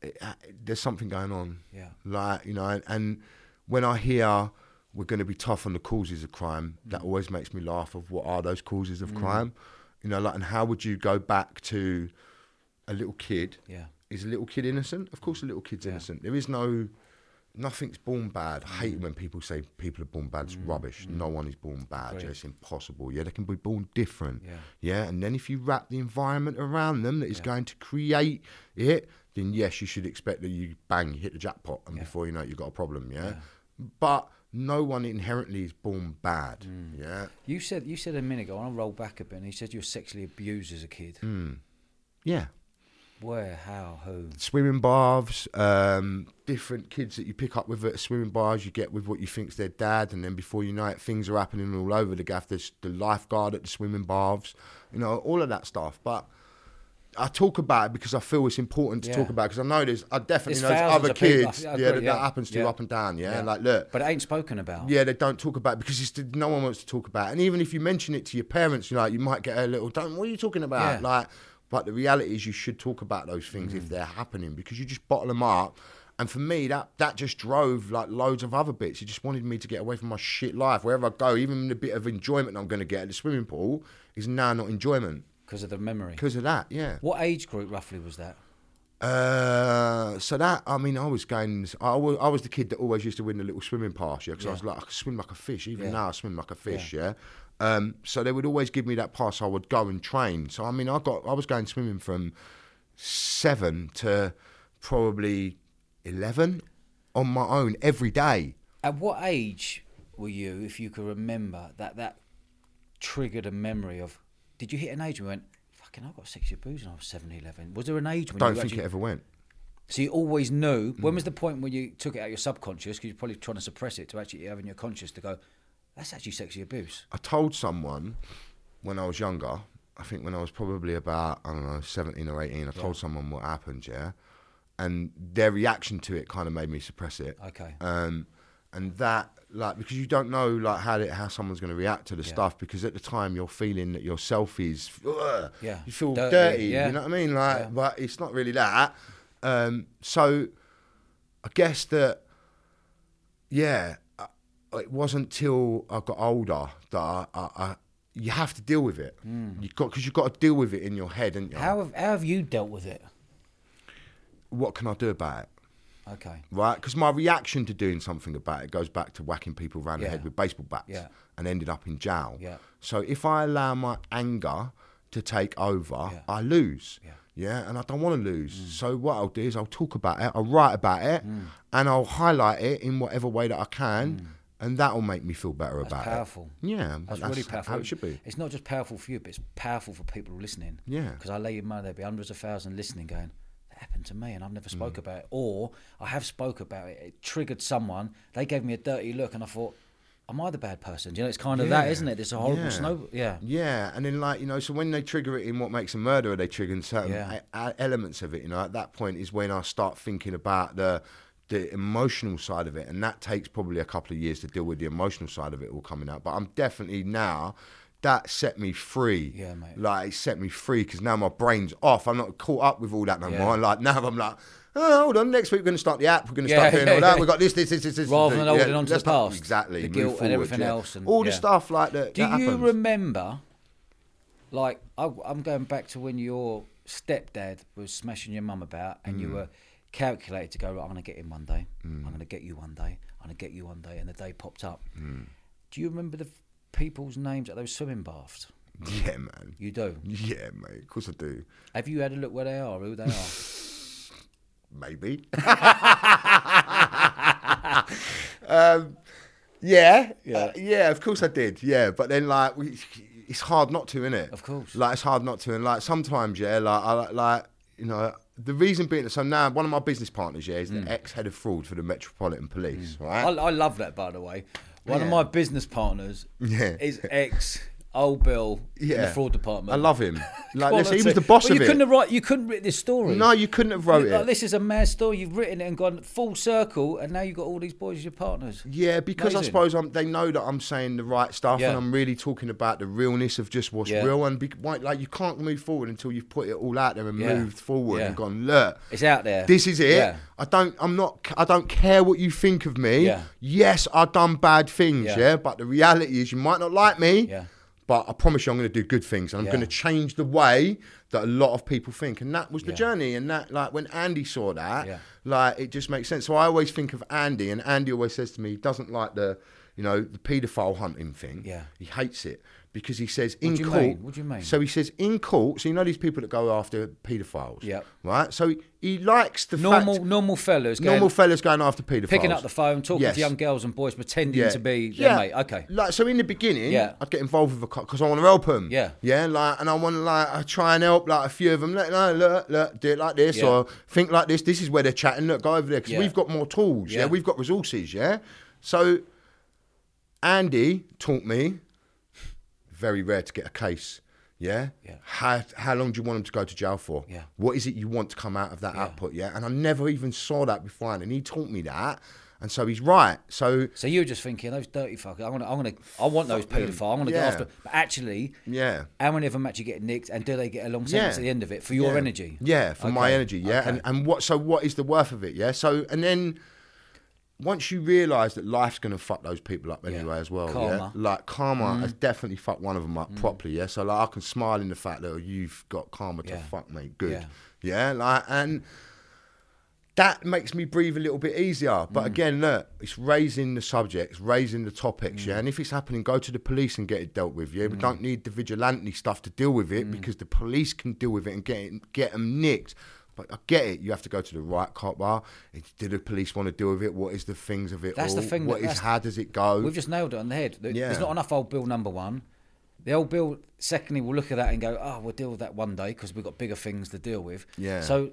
it, uh, there's something going on. Yeah. Like you know, and, and when I hear we're going to be tough on the causes of crime, Mm. that always makes me laugh. Of what are those causes of crime? You know, like, and how would you go back to a little kid? Yeah. Is a little kid innocent? Of course, a little kid's Yeah. innocent. There is no, nothing's born bad. I hate mm. when people say people are born bad. It's mm. rubbish. Mm. No one is born bad. Yeah, it's impossible. Yeah, they can be born different. Yeah. Yeah, and then if you wrap the environment around them that is Yeah. going to create it, then yes, you should expect that you bang, you hit the jackpot, and before you know it, you've got a problem. Yeah? But no one inherently is born bad. Mm. Yeah, You said you said a minute ago. I want to roll back a bit. And you said you were sexually abused as a kid. yeah. Where? How? Who? Swimming baths, um, different kids that you pick up with at swimming bars, you get with what you think's their dad, and then before you know it, things are happening all over the gaff. There's the lifeguard at the swimming baths, you know, all of that stuff. But I talk about it because I feel it's important to Yeah. talk about because I know there's, I definitely There's know other of people, kids, yeah, agree, that, yeah. that happens to Yeah. up and down, yeah? Like, look, But it ain't spoken about. yeah, they don't talk about it because it's, no one wants to talk about it. And even if you mention it to your parents, you know, like, you might get a little, don't, what are you talking about? Like, but the reality is you should talk about those things Mm. if they're happening because you just bottle them up. And for me, that that just drove like loads of other bits. It just wanted me to get away from my shit life. Wherever I go, even the bit of enjoyment I'm going to get at the swimming pool is now not enjoyment Because of the memory. because of that. Yeah. What age group roughly was that? Uh, so that I mean, I was going. I was, I was the kid that always used to win the little swimming pass, yeah, because I was like I could swim like a fish. Even Yeah. now, I swim like a fish, yeah. Um, so they would always give me that pass. I would go and train. So I mean, I got I was going swimming from seven to probably eleven on my own every day. At what age were you, if you could remember, that that triggered a memory of? Did you hit an age where you went, "Fucking, I got six year abused and I was 7, 11? Was there an age when I Don't think actually, it ever went. So you always knew. Mm. When was the point when you took it out of your subconscious? Because you're probably trying to suppress it to actually have in your conscious to go, "That's actually sexual abuse." I told someone when I was younger, I think when I was probably about, I don't know, 17 or 18, I told someone what happened, yeah? And their reaction to it kind of made me suppress it. Okay. Um, and that, like, because you don't know, like, how, it, how someone's going to react to the Yeah. stuff, because at the time you're feeling that yourself is, ugh, Yeah. you feel Dirty, dirty, yeah. you know what I mean? Like, Yeah. but it's not really that. Um, so I guess that, yeah, it wasn't till I got older that I, I, I you have to deal with it. Hmm. You got because you've got to deal with it in your head, and Hmm. How have how have you dealt with it? what can I do about it? Okay. Right, because my reaction to doing something about it goes back to whacking people around the head with baseball bats Yeah. and ended up in jail. Yeah. So if I allow my anger to take over, Yeah. I lose. Yeah. Yeah, and I don't want to lose. Hmm. So what I'll do is I'll talk about it, I'll write about it, hmm. and I'll highlight it in whatever way that I can, and that will make me feel better That's about powerful. it. Yeah, but That's, that's, really powerful. how it should be. It's not just powerful for you, but it's powerful for people listening. Yeah. Because I lay your money, there'll be hundreds of thousands listening going, that happened to me and I've never spoke Mm. about it. Or I have spoke about it. It triggered someone. They gave me a dirty look and I thought, am I the bad person? You know, it's kind of that, Yeah. isn't it? It's a horrible Yeah. snow. Yeah. Yeah, and then like you know, so when they trigger it in what makes a murderer, they trigger in certain Yeah. a- a- elements of it. You know, at that point is when I start thinking about the the emotional side of it, and that takes probably a couple of years to deal with the emotional side of it all coming out. But I'm definitely now. That set me free. Yeah, mate. Like it set me free because now my brain's off. I'm not caught up with all that no Yeah. more. Like now I'm like, oh, hold on. Next week we're going to start the app. We're going to Yeah, start doing yeah, all that. yeah. We got this, this, this, this, this. Rather than holding on to the past, exactly. the guilt and everything else and- all the stuff like that. Do that you happens. remember, like, I, I'm going back to when your stepdad was smashing your mum about and Mm. you were calculated to go, right, I'm going to get him one day. I'm going to get you one day. I'm going to get you one day. And the day popped up. Mm. Do you remember the f- people's names at those swimming baths? Yeah, man. You do. Yeah, mate. Of course I do. Have you had a look where they are, who they are? Maybe. um, yeah, Yeah. uh, yeah. Of course I did. Yeah, but then like we, it's hard not to, innit? Of course. Like it's hard not to, and like sometimes, yeah, like I like you know. The reason being that so now one of my business partners, yeah, is Mm. the ex head of fraud for the Metropolitan Police, right? I, I love that, by the way. One of my business partners Yeah. is ex old Bill in the Yeah. fraud department. I love him. Like, listen, he was the boss Well, of you it. couldn't have write, You couldn't write this story. No, you couldn't have wrote Like, it. this is a mad story. You've written it and gone full circle, and now you've got all these boys as your partners. Yeah, because I suppose I'm, they know that I'm saying the right stuff Yeah. and I'm really talking about the realness of just what's Yeah. real. And be, like you can't move forward until you've put it all out there and Yeah. moved forward Yeah. and gone, look, It's out there. this is it. Yeah. I don't. I'm not. I don't care what you think of me. Yeah. Yes, I've done bad things. Yeah. Yeah. But the reality is, you might not like me. Yeah. But I promise you, I'm going to do good things, and I'm Yeah. going to change the way that a lot of people think. And that was the Yeah. journey. And that, like, when Andy saw that, Yeah. like, it just makes sense. So I always think of Andy, and Andy always says to me, he doesn't like the, you know, the paedophile hunting thing. Yeah. He hates it because he says in do you court. mean? What do you mean? So he says in court. So you know these people that go after paedophiles. Yep. Right. So he, he likes the normal, fact normal fellas going, normal fellas going after paedophiles. picking up the phone, talking Yes. to young girls and boys, pretending Yeah. to be their mate. Okay. Like so, in the beginning, Yeah. I'd get involved with a cop because I want to help them. Yeah. yeah, like, and I want to like I try and help like a few of them. Look, no, look, look, do it like this Yeah. or think like this. This is where they're chatting. Look, go over there because Yeah. we've got more tools. Yeah. Yeah. we've got resources. Yeah, so Andy taught me very rare to get a case. Yeah? Yeah. How, how long do you want them to go to jail for? Yeah. What is it you want to come out of that Yeah. output? Yeah. And I never even saw that before, And he taught me that. And so he's right. So So you were just thinking those dirty fuckers. I'm gonna, I'm gonna, I want those paedophiles. I'm gonna Yeah. go after. But actually, yeah. how many of them actually get nicked, and do they get a long Yeah. sentence at the end of it for your Yeah. energy? Yeah, for my energy. Yeah, Okay. and and what? So what is the worth of it? Yeah. So and then once you realise that life's gonna fuck those people up anyway as well. Yeah. Karma. Mm. Like karma has definitely fucked one of them up properly. Yeah. So like I can smile in the fact that you've got karma to Yeah. fuck me. Good. Yeah. Yeah. Like and. That makes me breathe a little bit easier. Mm. But again, look, it's raising the subjects, raising the topics, Mm. yeah. And if it's happening, go to the police and get it dealt with, yeah. We don't need the vigilante stuff to deal with Mm. it because the police can deal with it and get it, get them nicked. But I get it. You have to go to the right cop bar. Do the police want to deal with it? What is the things of it That's all? the thing What that- is? How does it go? We've just nailed it on the head. There- Yeah. There's not enough old bill number one. The old bill, secondly, we'll look at that and go, oh, we'll deal with that one day because we've got bigger things to deal with. Yeah. So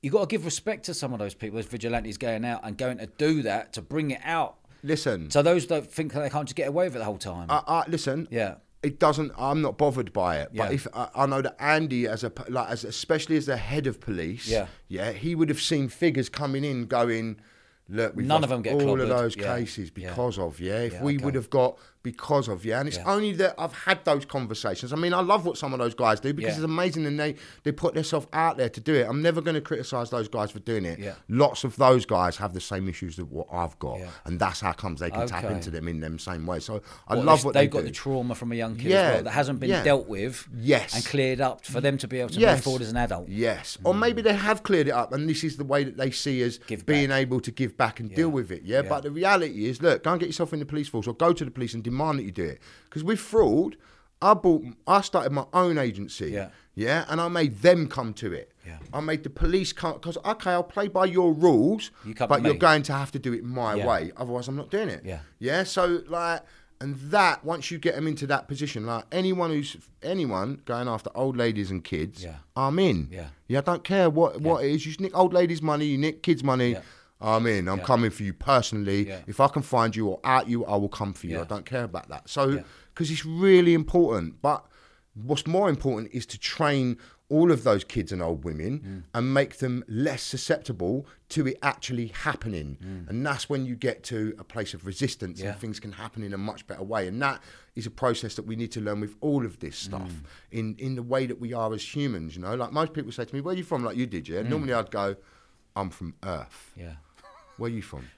you've got to give respect to some of those people, those vigilantes going out and going to do that to bring it out. Listen, So those don't think that they can't just get away with it the whole time. I, I, listen. yeah. It doesn't i'm not bothered by it but if I, I know that andy as a like as especially as the head of police Yeah. yeah he would have seen figures coming in going look we've None of them get all of those Yeah. cases Yeah. because of yeah if Yeah, we okay. would have got because of you. and it's Yeah. only that i've had those conversations i mean i love what some of those guys do because Yeah. it's amazing and they they put themselves out there to do it i'm never going to criticize those guys for doing it Yeah. lots of those guys have the same issues that what i've got and that's how comes they can tap into them in them same way so i What, love what they've they got do. the trauma from a young kid well that hasn't been dealt with Yes. and cleared up for them to be able to Yes. move forward as an adult. Yes. Or mm. maybe they have cleared it up and this is the way that they see as Give being back. able to give back and deal with it. Yeah? Yeah. But the reality is, look, go and get yourself in the police force or go to the police and demand that you do it. Because with fraud, I bought, I started my own agency. Yeah. Yeah, and I made them come to it. Yeah. I made the police come because okay, I'll play by your rules, You but you're me. going to have to do it my Yeah. way. Otherwise, I'm not doing it. Yeah. Yeah. So like, and that once you get them into that position, like anyone who's anyone going after old ladies and kids, Yeah. I'm in. Yeah. Yeah. I don't care what what it is. You nick old ladies' money, you nick kids' money. Yeah. I'm. I'm Yeah. coming for you personally. Yeah. If I can find you or at you, I will come for you. Yeah. I don't care about that. So, because it's really important. But what's more important is to train all of those kids and old women Mm. and make them less susceptible to it actually happening. Mm. And that's when you get to a place of resistance Yeah. and things can happen in a much better way. And that is a process that we need to learn with all of this stuff Mm. in, in the way that we are as humans. You know, like most people say to me, Where are you from? Like you did, yeah? Mm. Normally I'd go, I'm from Earth. Yeah. Where are you from?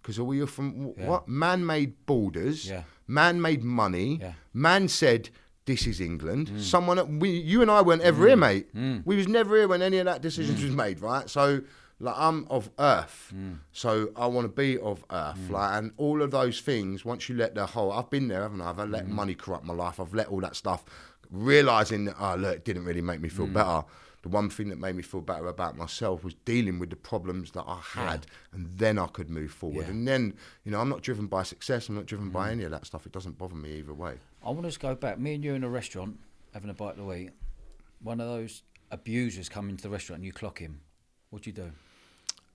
Because all you're from Yeah. what? Man-made borders. Yeah. Man-made money. Yeah. Mm. Man said, "This is England." Someone, we, you and I weren't ever here, mate. We was never here when any of that decisions Mm. was made, right? So, like, I'm of Earth, Mm. so I want to be of Earth, like, and all of those things. Once you let the whole, I've been there, haven't I? I've let Mm. money corrupt my life. I've let all that stuff, realizing that, oh, look, it didn't really make me feel Mm. better. The one thing that made me feel better about myself was dealing with the problems that I had, and then I could move forward. Yeah. And then, you know, I'm not driven by success. I'm not driven by Mm. any of that stuff. It doesn't bother me either way. I want us to go back. Me and you in a restaurant having a bite to eat. One of those abusers come into the restaurant and you clock him. What do you do?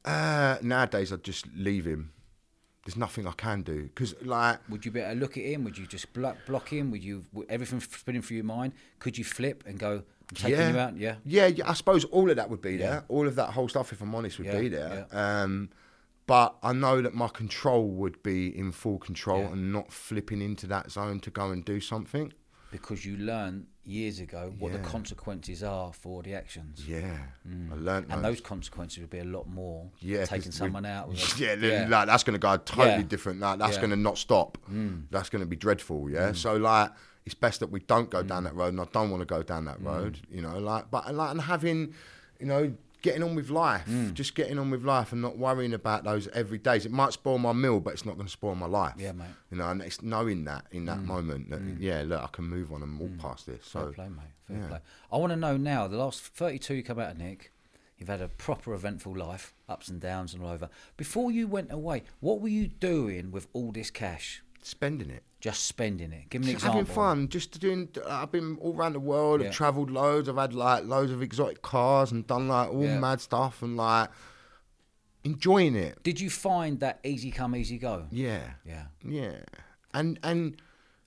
Uh, nowadays, I'd just leave him. There's nothing I can do because, like, Would you better look at him? Would you just block, block him? Would you everything spinning through your mind? Could you flip and go? Taking yeah, you out. Yeah. yeah, yeah. I suppose all of that would be Yeah. there. All of that whole stuff, if I'm honest, would Yeah, be there. Um, but I know that my control would be in full control and not flipping into that zone to go and do something. Because you learned years ago what the consequences are for the actions. Yeah, I learned Mm. And those consequences would be a lot more. Yeah, taking someone out. Yeah, like that's going to go totally different. Like that's. Mm. going to not stop. That's going to be dreadful. Yeah. So like, it's best that we don't go Mm. down that road, and I don't want to go down that road. You know, like, but like, and having, you know, getting on with life, Mm. just getting on with life, and not worrying about those every days. It might spoil my meal, but it's not going to spoil my life. Yeah, mate. Mm. You know, and it's knowing that in that moment that yeah, look, I can move on and walk past this. Fair So play, mate. Fair yeah. play. I want to know now. The last thirty-two you come out of Nick. You've had a proper eventful life, ups and downs and all over. Before you went away, what were you doing with all this cash? spending it. Just spending it. Give me an Just example. having fun, just doing. I've been all around the world. Yeah. I've travelled loads. I've had like loads of exotic cars and done like all Yeah. mad stuff and like enjoying it. Did you find that easy come, easy go? Yeah, Yeah. yeah, and and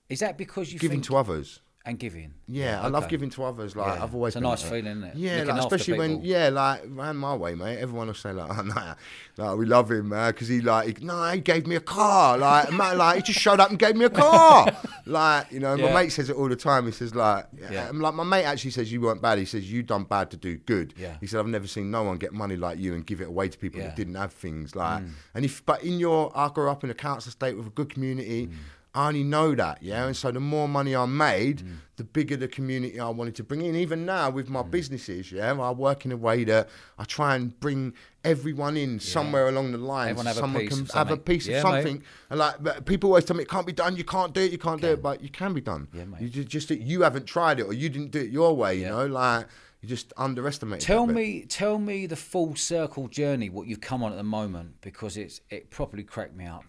Is that because you giving think to others. And giving? Yeah, I love giving to others. Like Yeah. I've always It's a nice like feeling, isn't it? Yeah, like, especially when yeah, like round my way, mate. Everyone will say like, oh, nah, like we love him, man, because he like, he, no, he gave me a car, like, man, like he just showed up and gave me a car, like, you know. Yeah. My mate says it all the time. He says like, Yeah. yeah. like my mate actually says you weren't bad. He says you done bad to do good. Yeah. He said I've never seen no one get money like you and give it away to people Yeah. Mm. that didn't have things like. And if but in your, I grew up in a council estate with a good community. Mm. I only know that, yeah. And so the more money I made, Mm. the bigger the community I wanted to bring in. Even now with my Mm. businesses, yeah, I work in a way that I try and bring everyone in somewhere along the line. Everyone have a Someone piece can of have a piece Yeah, of mate. something. And like but people always tell me it can't be done, you can't do it, you can't do it, but you can be done. Yeah, mate. You ju- just you haven't tried it or you didn't do it your way, you Yeah. know, like you just underestimate. Tell me, tell me the full circle journey, what you've come on at the moment, because it's it properly cracked me up.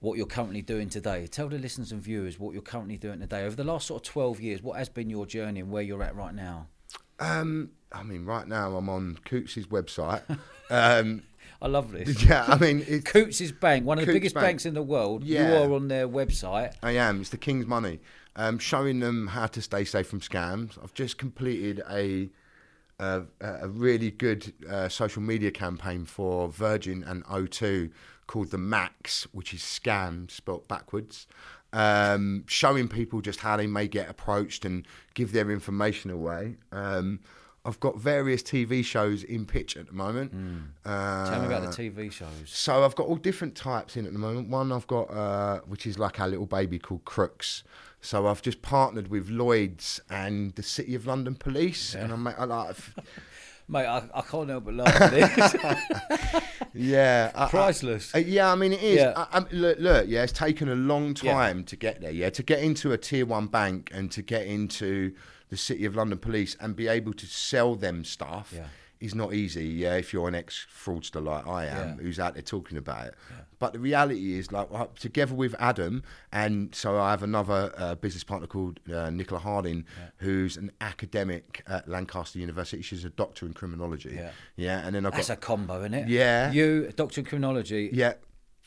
What you're currently doing today. Tell the listeners and viewers what you're currently doing today. Over the last sort of 12 years, what has been your journey and where you're at right now? Um, I mean, right now I'm on Coutts' website. um, I love this. yeah, I mean, it's, Coutts' Bank, one of the biggest Bank. banks in the world. Yeah. You are on their website. I am. It's the King's Money. Um, showing them how to stay safe from scams. I've just completed a a, a really good uh, social media campaign for Virgin and O2 called the Macs, which is scam spelt backwards. Um, showing people just how they may get approached and give their information away. Um, I've got various TV shows in pitch at the moment. Uh, Tell me about the TV shows. so I've got all different types in at the moment. One I've got, uh, which is like our little baby called Crooks. So I've just partnered with Lloyd's and the City of London Police, and I'm like Mate, I, I can't help but laugh at this. Yeah, I- I- Priceless. uh, yeah, I mean it is. Yeah. I, I, look, look, yeah, it's taken a long Yeah. time to get there. Yeah, to get into a tier one bank and to get into the City of London Police and be able to sell them stuff Yeah. is not easy. Yeah, if you're an ex fraudster like I am, Yeah. who's out there talking about it. But the reality is, like, uh, together with Adam, and so I have another uh, business partner called uh, Nicola Harding, who's an academic at Lancaster University. She's a doctor in criminology. Yeah. yeah, and then I've That's got a combo, isn't it? Yeah. You, doctor in criminology, yeah.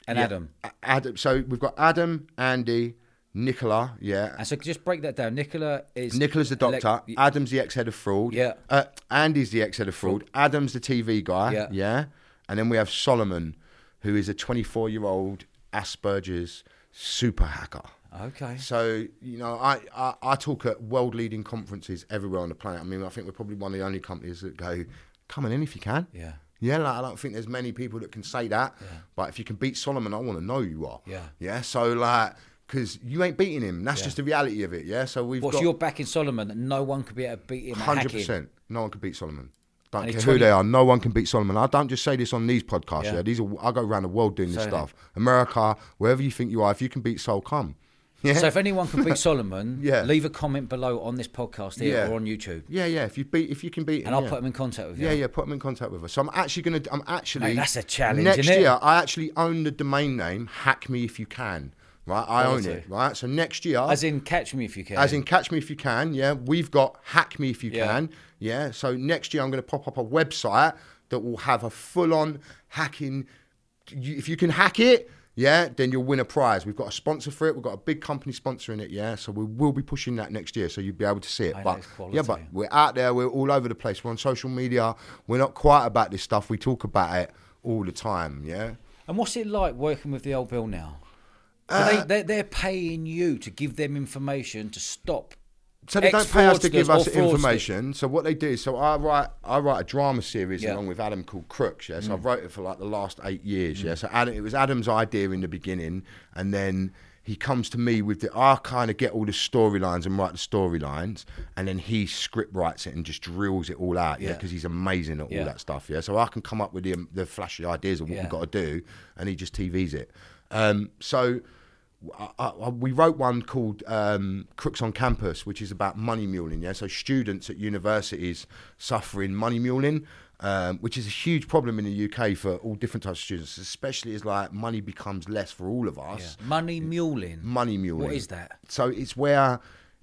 and Yeah. Adam. Adam. So we've got Adam, Andy, Nicola. Yeah. And so just break that down. Nicola is Nicola's the doctor. Adam's the ex-head of fraud. Yeah. Uh, Andy's the ex-head of fraud. Adam's the TV guy. Yeah. Yeah. And then we have Solomon, who is a 24-year-old Asperger's super hacker. Okay. So you know, I, I, I talk at world-leading conferences everywhere on the planet. I mean, I think we're probably one of the only companies that go, "Come on in if you can." Yeah. Yeah, like, I don't think there's many people that can say that. Yeah. But if you can beat Solomon, I want to know you are. Yeah. Yeah. So like, because you ain't beating him. That's Yeah. just the reality of it. Yeah. So we've What's got your back in Solomon that no one could be able to beat him hundred percent. No one could beat Solomon. Don't And care he's who they are. No one can beat Solomon. I don't just say this on these podcasts. Yeah. Yeah. These are I go around the world doing this So- stuff. America, wherever you think you are, if you can beat Sol, come. Yeah. So if anyone can beat Solomon, Yeah. leave a comment below on this podcast here Yeah. or on YouTube, yeah, yeah. If you beat, if you can beat, him, and I'll put him in contact with you. Yeah, yeah, put them in contact with us. So I'm actually gonna. I'm actually. Mate, that's a challenge, Next isn't it? year, I actually own the domain name. Hack me if you can. Right, I own it. Right, so next year, As in, catch me if you can. as in catch me if you can. Yeah, we've got hack me if you Yeah. can. Yeah, so next year I'm going to pop up a website that will have a full-on hacking. If you can hack it. Yeah, then you'll win a prize. We've got a sponsor for it. We've got a big company sponsoring it. Yeah, so we will be pushing that next year, so you'll be able to see it. Mate, but yeah, but we're out there. We're all over the place. We're on social media. We're not quiet about this stuff. We talk about it all the time. Yeah. And what's it like working with the old bill now? Uh, they, they're, paying you to give them information to stop. So they don't pay us to give us information. So what they do, so I write, I write a drama series Yeah. Mm. along with Adam called Crooks. Yeah, so I've wrote it for like the last eight years. Yeah, so Adam, it was Adam's idea in the beginning, and then he comes to me with the. I kind of get all the storylines and write the storylines, and then he script writes it and just drills it all out. Yeah, Yeah. because he's amazing at Yeah. all that stuff. Yeah, so I can come up with the, the flashy ideas of what Yeah. we've got to do, and he just TVs it. Um, so. I, I, we wrote one called um, Crooks on Campus, which is about money muling. Yeah, so students at universities suffering money muling, um, which is a huge problem in the UK for all different types of students, especially as like money becomes less for all of us. Money muling. Money muling. What is that? So it's where.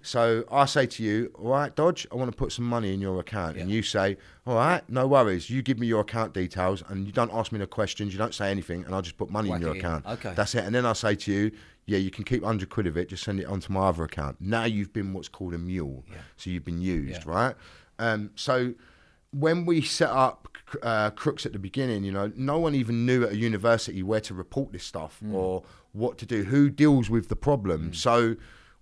So I say to you, all right, Dodge, I want to put some money in your account, and you say, all right, no worries. You give me your account details, and you don't ask me no questions. You don't say anything, and I'll just put money Whack in your in. account. Okay. That's it. And then I say to you, yeah, you can keep 100 quid of it, just send it onto my other account. Now you've been what's called a mule. Yeah. So you've been used, Yeah. right? Um, so when we set up uh, Crooks at the beginning, you know, no one even knew at a university where to report this stuff Mm. or what to do, who deals with the problem. So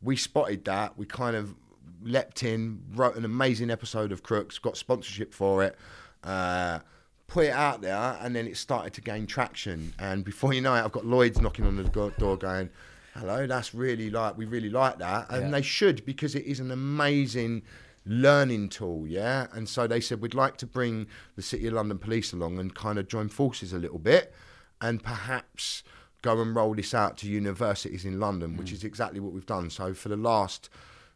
we spotted that. We kind of leapt in, wrote an amazing episode of Crooks, got sponsorship for it. Uh, put it out there, and then it started to gain traction. And before you know it, I've got Lloyd's knocking on the door, going, "Hello, that's really like we really like that," and Yeah. they should because it is an amazing learning tool, yeah. And so they said we'd like to bring the City of London Police along and kind of join forces a little bit, and perhaps go and roll this out to universities in London, which mm. is exactly what we've done. So for the last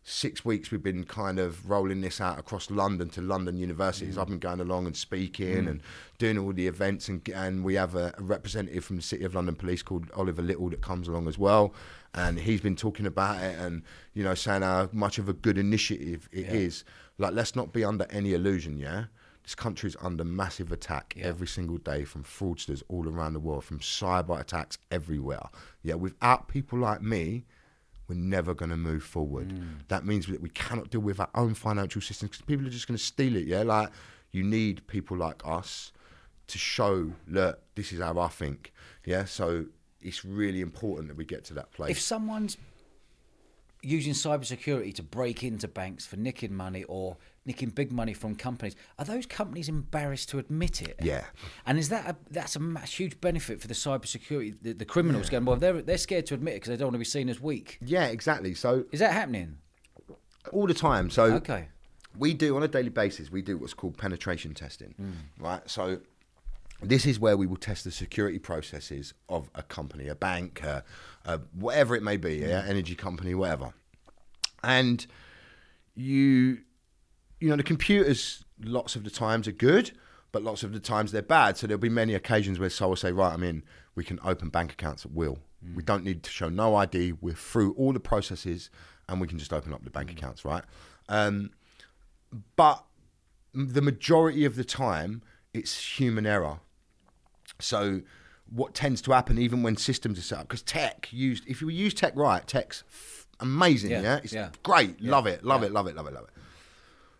six weeks we've been kind of rolling this out across London to London universities. Mm. I've been going along and speaking mm. and doing all the events, and and we have a, a representative from the City of London Police called Oliver Little that comes along as well, and he's been talking about it and you know saying how much of a good initiative it is. Like let's not be under any illusion, yeah. This country is under massive attack Yeah. every single day from fraudsters all around the world, from cyber attacks everywhere. Yeah, without people like me, we're never going to move forward. Mm. That means that we cannot deal with our own financial systems because people are just going to steal it. Yeah, like you need people like us to show, look, this is how I think. Yeah, so it's really important that we get to that place. If someone's using cybersecurity to break into banks for nicking money or nicking big money from companies, are those companies embarrassed to admit it? Yeah. And is that a, that's a huge benefit for the cybersecurity? The, the criminals going well, they're they're scared to admit it because they don't want to be seen as weak. yeah, exactly. So Is that happening? all the time. So Okay. we do on a daily basis. We do what's called penetration testing, right? So this is where we will test the security processes of a company, a bank, uh, uh, whatever it may be, yeah, energy company, whatever. And you, you know, the computers lots of the times are good, but lots of the times they're bad. So there'll be many occasions where someone will say, right, I mean, we can open bank accounts at will. We don't need to show no ID. We're through all the processes, and we can just open up the bank accounts, right? Um, but the majority of the time, it's human error. So what tends to happen, even when systems are set up, because tech used, if you use tech right, tech's f- amazing, yeah, Yeah, it's yeah. great, love it, love yeah. it, love it, love it, love it.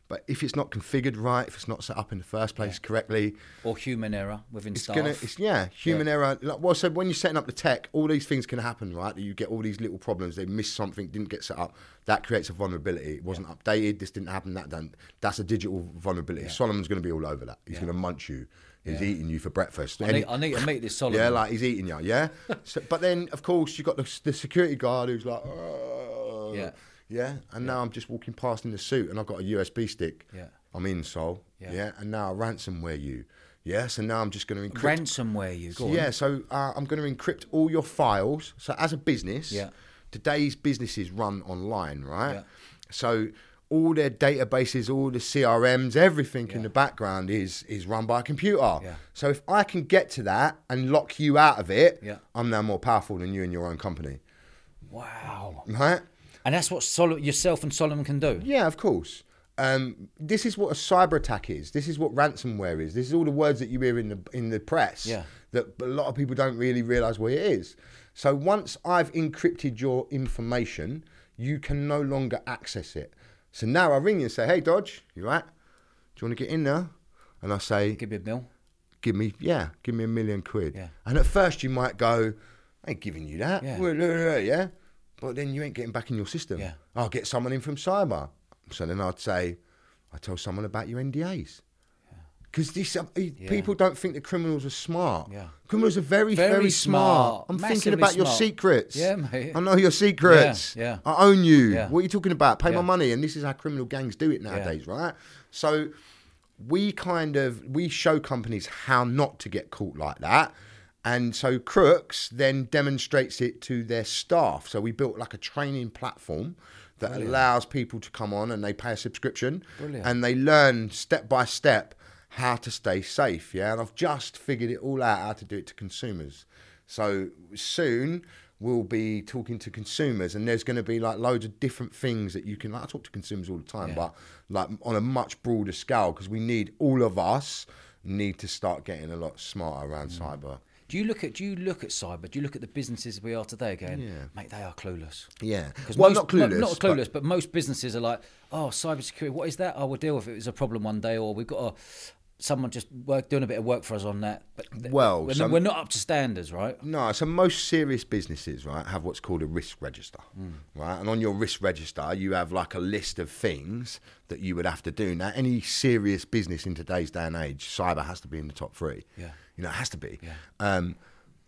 But if it's not configured right, if it's not set up in the first place correctly, Or human error within it's staff. gonna, it's yeah, human error. Like, well, so when you're setting up the tech, all these things can happen, right? You get all these little problems. They missed something, didn't get set up. That creates a vulnerability. It wasn't updated. This didn't happen. That done. That's a digital vulnerability. Solomon's going to be all over that. He's going to munch you. He's eating you for breakfast. I need, I need to meet this Solomon. yeah, like he's eating you. Yeah. so, but then, of course, you've got the, the security guard who's like, "Oh." Yeah. Yeah. And now I'm just walking past in the suit, and I've got a USB stick. Yeah. I'm in Sol. Yeah. Yeah. And now I ransomware you. Yeah. So now I'm just going to encrypt. Ransomware you. Go on. Yeah, so uh, I'm going to encrypt all your files. So as a business, Yeah. today's businesses run online, right? Yeah. So all their databases, all the CRMs, everything in the background is is run by a computer. Yeah. So if I can get to that and lock you out of it, Yeah. I'm now more powerful than you and your own company, Wow. right? And that's what Sol- yourself and Solomon can do. Yeah, of course. Um, this is what a cyber attack is. This is what ransomware is. This is all the words that you hear in the in the press. Yeah. That a lot of people don't really realize what it is. So once I've encrypted your information, you can no longer access it. So now I ring you and say, "Hey, Dodge, you right? Do you want to get in there?" And I say, Give me a mill. give me yeah, give me a million quid. Yeah. And at first you might go, I ain't giving you that. Yeah. Yeah. But then you ain't getting back in your system. Yeah. I'll get someone in from cyber. So then I'd say, I tell someone about your NDAs. Because these uh, people don't think that criminals are smart. Yeah. Criminals are very, Very very, smart. smart. I'm thinking about your secrets. Yeah, mate. I know your secrets. Yeah, yeah. I own you. Yeah. What are you talking about? Pay Yeah. my money. And this is how criminal gangs do it nowadays, right? So we kind of we show companies how not to get caught like that. And so Crooks then demonstrates it to their staff. So we built like a training platform that allows people to come on and they pay a subscription Brilliant. and they learn step by step how to stay safe. Yeah. And I've just figured it all out how to do it to consumers. So soon we'll be talking to consumers and there's going to be like loads of different things that you can like, I talk to consumers all the time, but like on a much broader scale because we need all of us need to start getting a lot smarter around Mm. cyber. Do you look at do you look at cyber? Do you look at the businesses we are today going, Yeah. mate, they are clueless. Yeah. Because Well, most, not clueless. Not, but- clueless, but, most businesses are like, oh, cybersecurity. What is that? Oh, we'll deal with it. It's a problem one day, or we've got a, someone just work doing a bit of work for us on that. But th- Well, we're, some- we're not up to standards, right? No, so most serious businesses, right, have what's called a risk register, hmm. right? And on your risk register, you have like a list of things that you would have to do. Now, any serious business in today's day and age, cyber has to be in the top three. Yeah. You know, it has to be. Yeah. Um,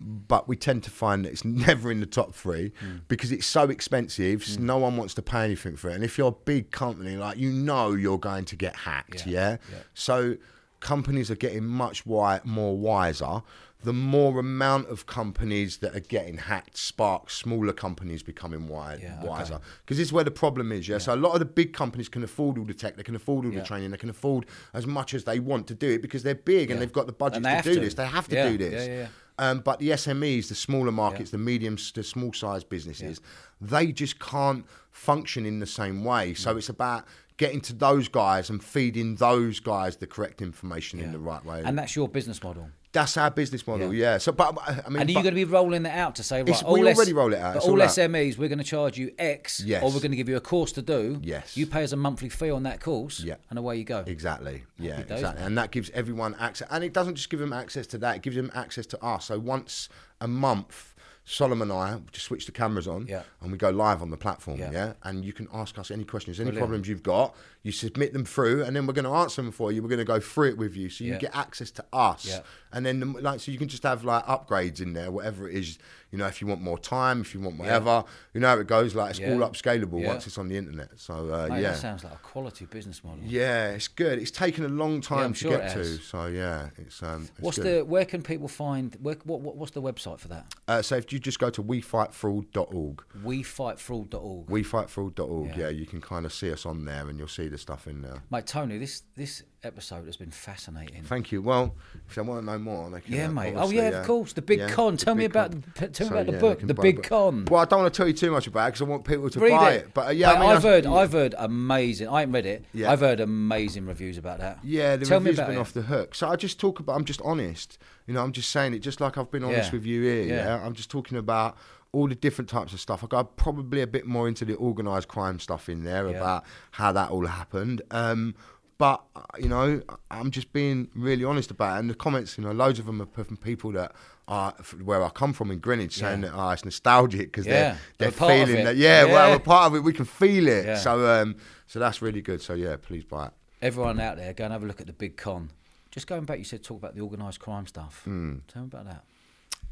but we tend to find that it's never in the top three because it's so expensive. s- No one wants to pay anything for it. And if you're a big company, like you know, you're going to get hacked. Yeah, Yeah. yeah. So companies are getting much wi- more wiser. The more amount of companies that are getting hacked sparks smaller companies becoming Yeah, wiser. Because this is where the problem is. Yeah? So a lot of the big companies can afford all the tech, they can afford all Yeah. the training, they can afford as much as they want to do it because they're big and they've got the budget to do to. this. They have to Yeah, do this. yeah, yeah, yeah. Um, but the SMEs, the smaller markets, the medium, the small sized businesses, they just can't function in the same way. Mm. So it's about getting to those guys and feeding those guys the correct information in the right way. And that's your business model. That's our business model, Yeah. yeah. So, but um, I mean, And are you going to be rolling that out to say, right, all we S- already roll it out, But all all out. SMEs, we're going to charge you X, Yes. or we're going to give you a course to do. Yes. You pay us a monthly fee on that course, Yeah. and away you go. Exactly. Yeah, Happy days, exactly. And that gives everyone access. And it doesn't just give them access to that, it gives them access to us. So once a month, Solomon and I just switch the cameras on Yeah. and we go live on the platform. Yeah. Yeah. And you can ask us any questions, any Brilliant. problems you've got. You submit them through, and then we're going to answer them for you. We're going to go through it with you, so you Yeah. get access to us. Yeah. And then, the- like, so you can just have like upgrades in there, whatever it is. You know, if you want more time, if you want whatever, you know how it goes. Like, it's Yeah. all upscalable Yeah. once it's on the internet. So uh, Mate, yeah, That sounds like a quality business model. yeah, it's good. It's taken a long time I'm to sure get to. So yeah, it's um. It's What's good. the? Where can people find? Where, what, what? What's the website for that? Uh, so if you just go to wefightfraud.org, WeFightFraud.org. wefightfraud.org, Yeah. yeah. you can kind of see us on there, and you'll see the stuff in there. Mate, Tony, this this episode has been fascinating. Thank you. Well, if they want to know more, they can. Yeah, uh, mate. Oh, yeah, uh, of course. The Big yeah, Con. Tell me about Con. the- tell me So, about the yeah, book, The Big. Con. Well, I don't want to tell you too much about it because I want people to Read buy it. it. But uh, yeah, Mate, I mean, I've that's- heard I've heard amazing. I haven't read it. Yeah. I've heard amazing reviews about that. Yeah, the Tell me reviews have been it. off the hook. So I just talk about. I'm just honest. You know, I'm just saying it, just like I've been honest with you here. Yeah. I'm just talking about all the different types of stuff. I go probably a bit more into the organised crime stuff in there Yeah. about how that all happened. Um, but uh, you know, I'm just being really honest about it. And the comments, you know, loads of them are from people that are where I come from in Greenwich, saying that oh, it's nostalgic because Yeah, they're they're they're feeling that. Yeah, well, we're part of it. We can feel it. Yeah. So, um, so that's really good. So yeah, please buy it. Everyone out there, go and have a look at the Big Con. Just going back, you said talk about the organised crime stuff. Hmm. Tell me about that.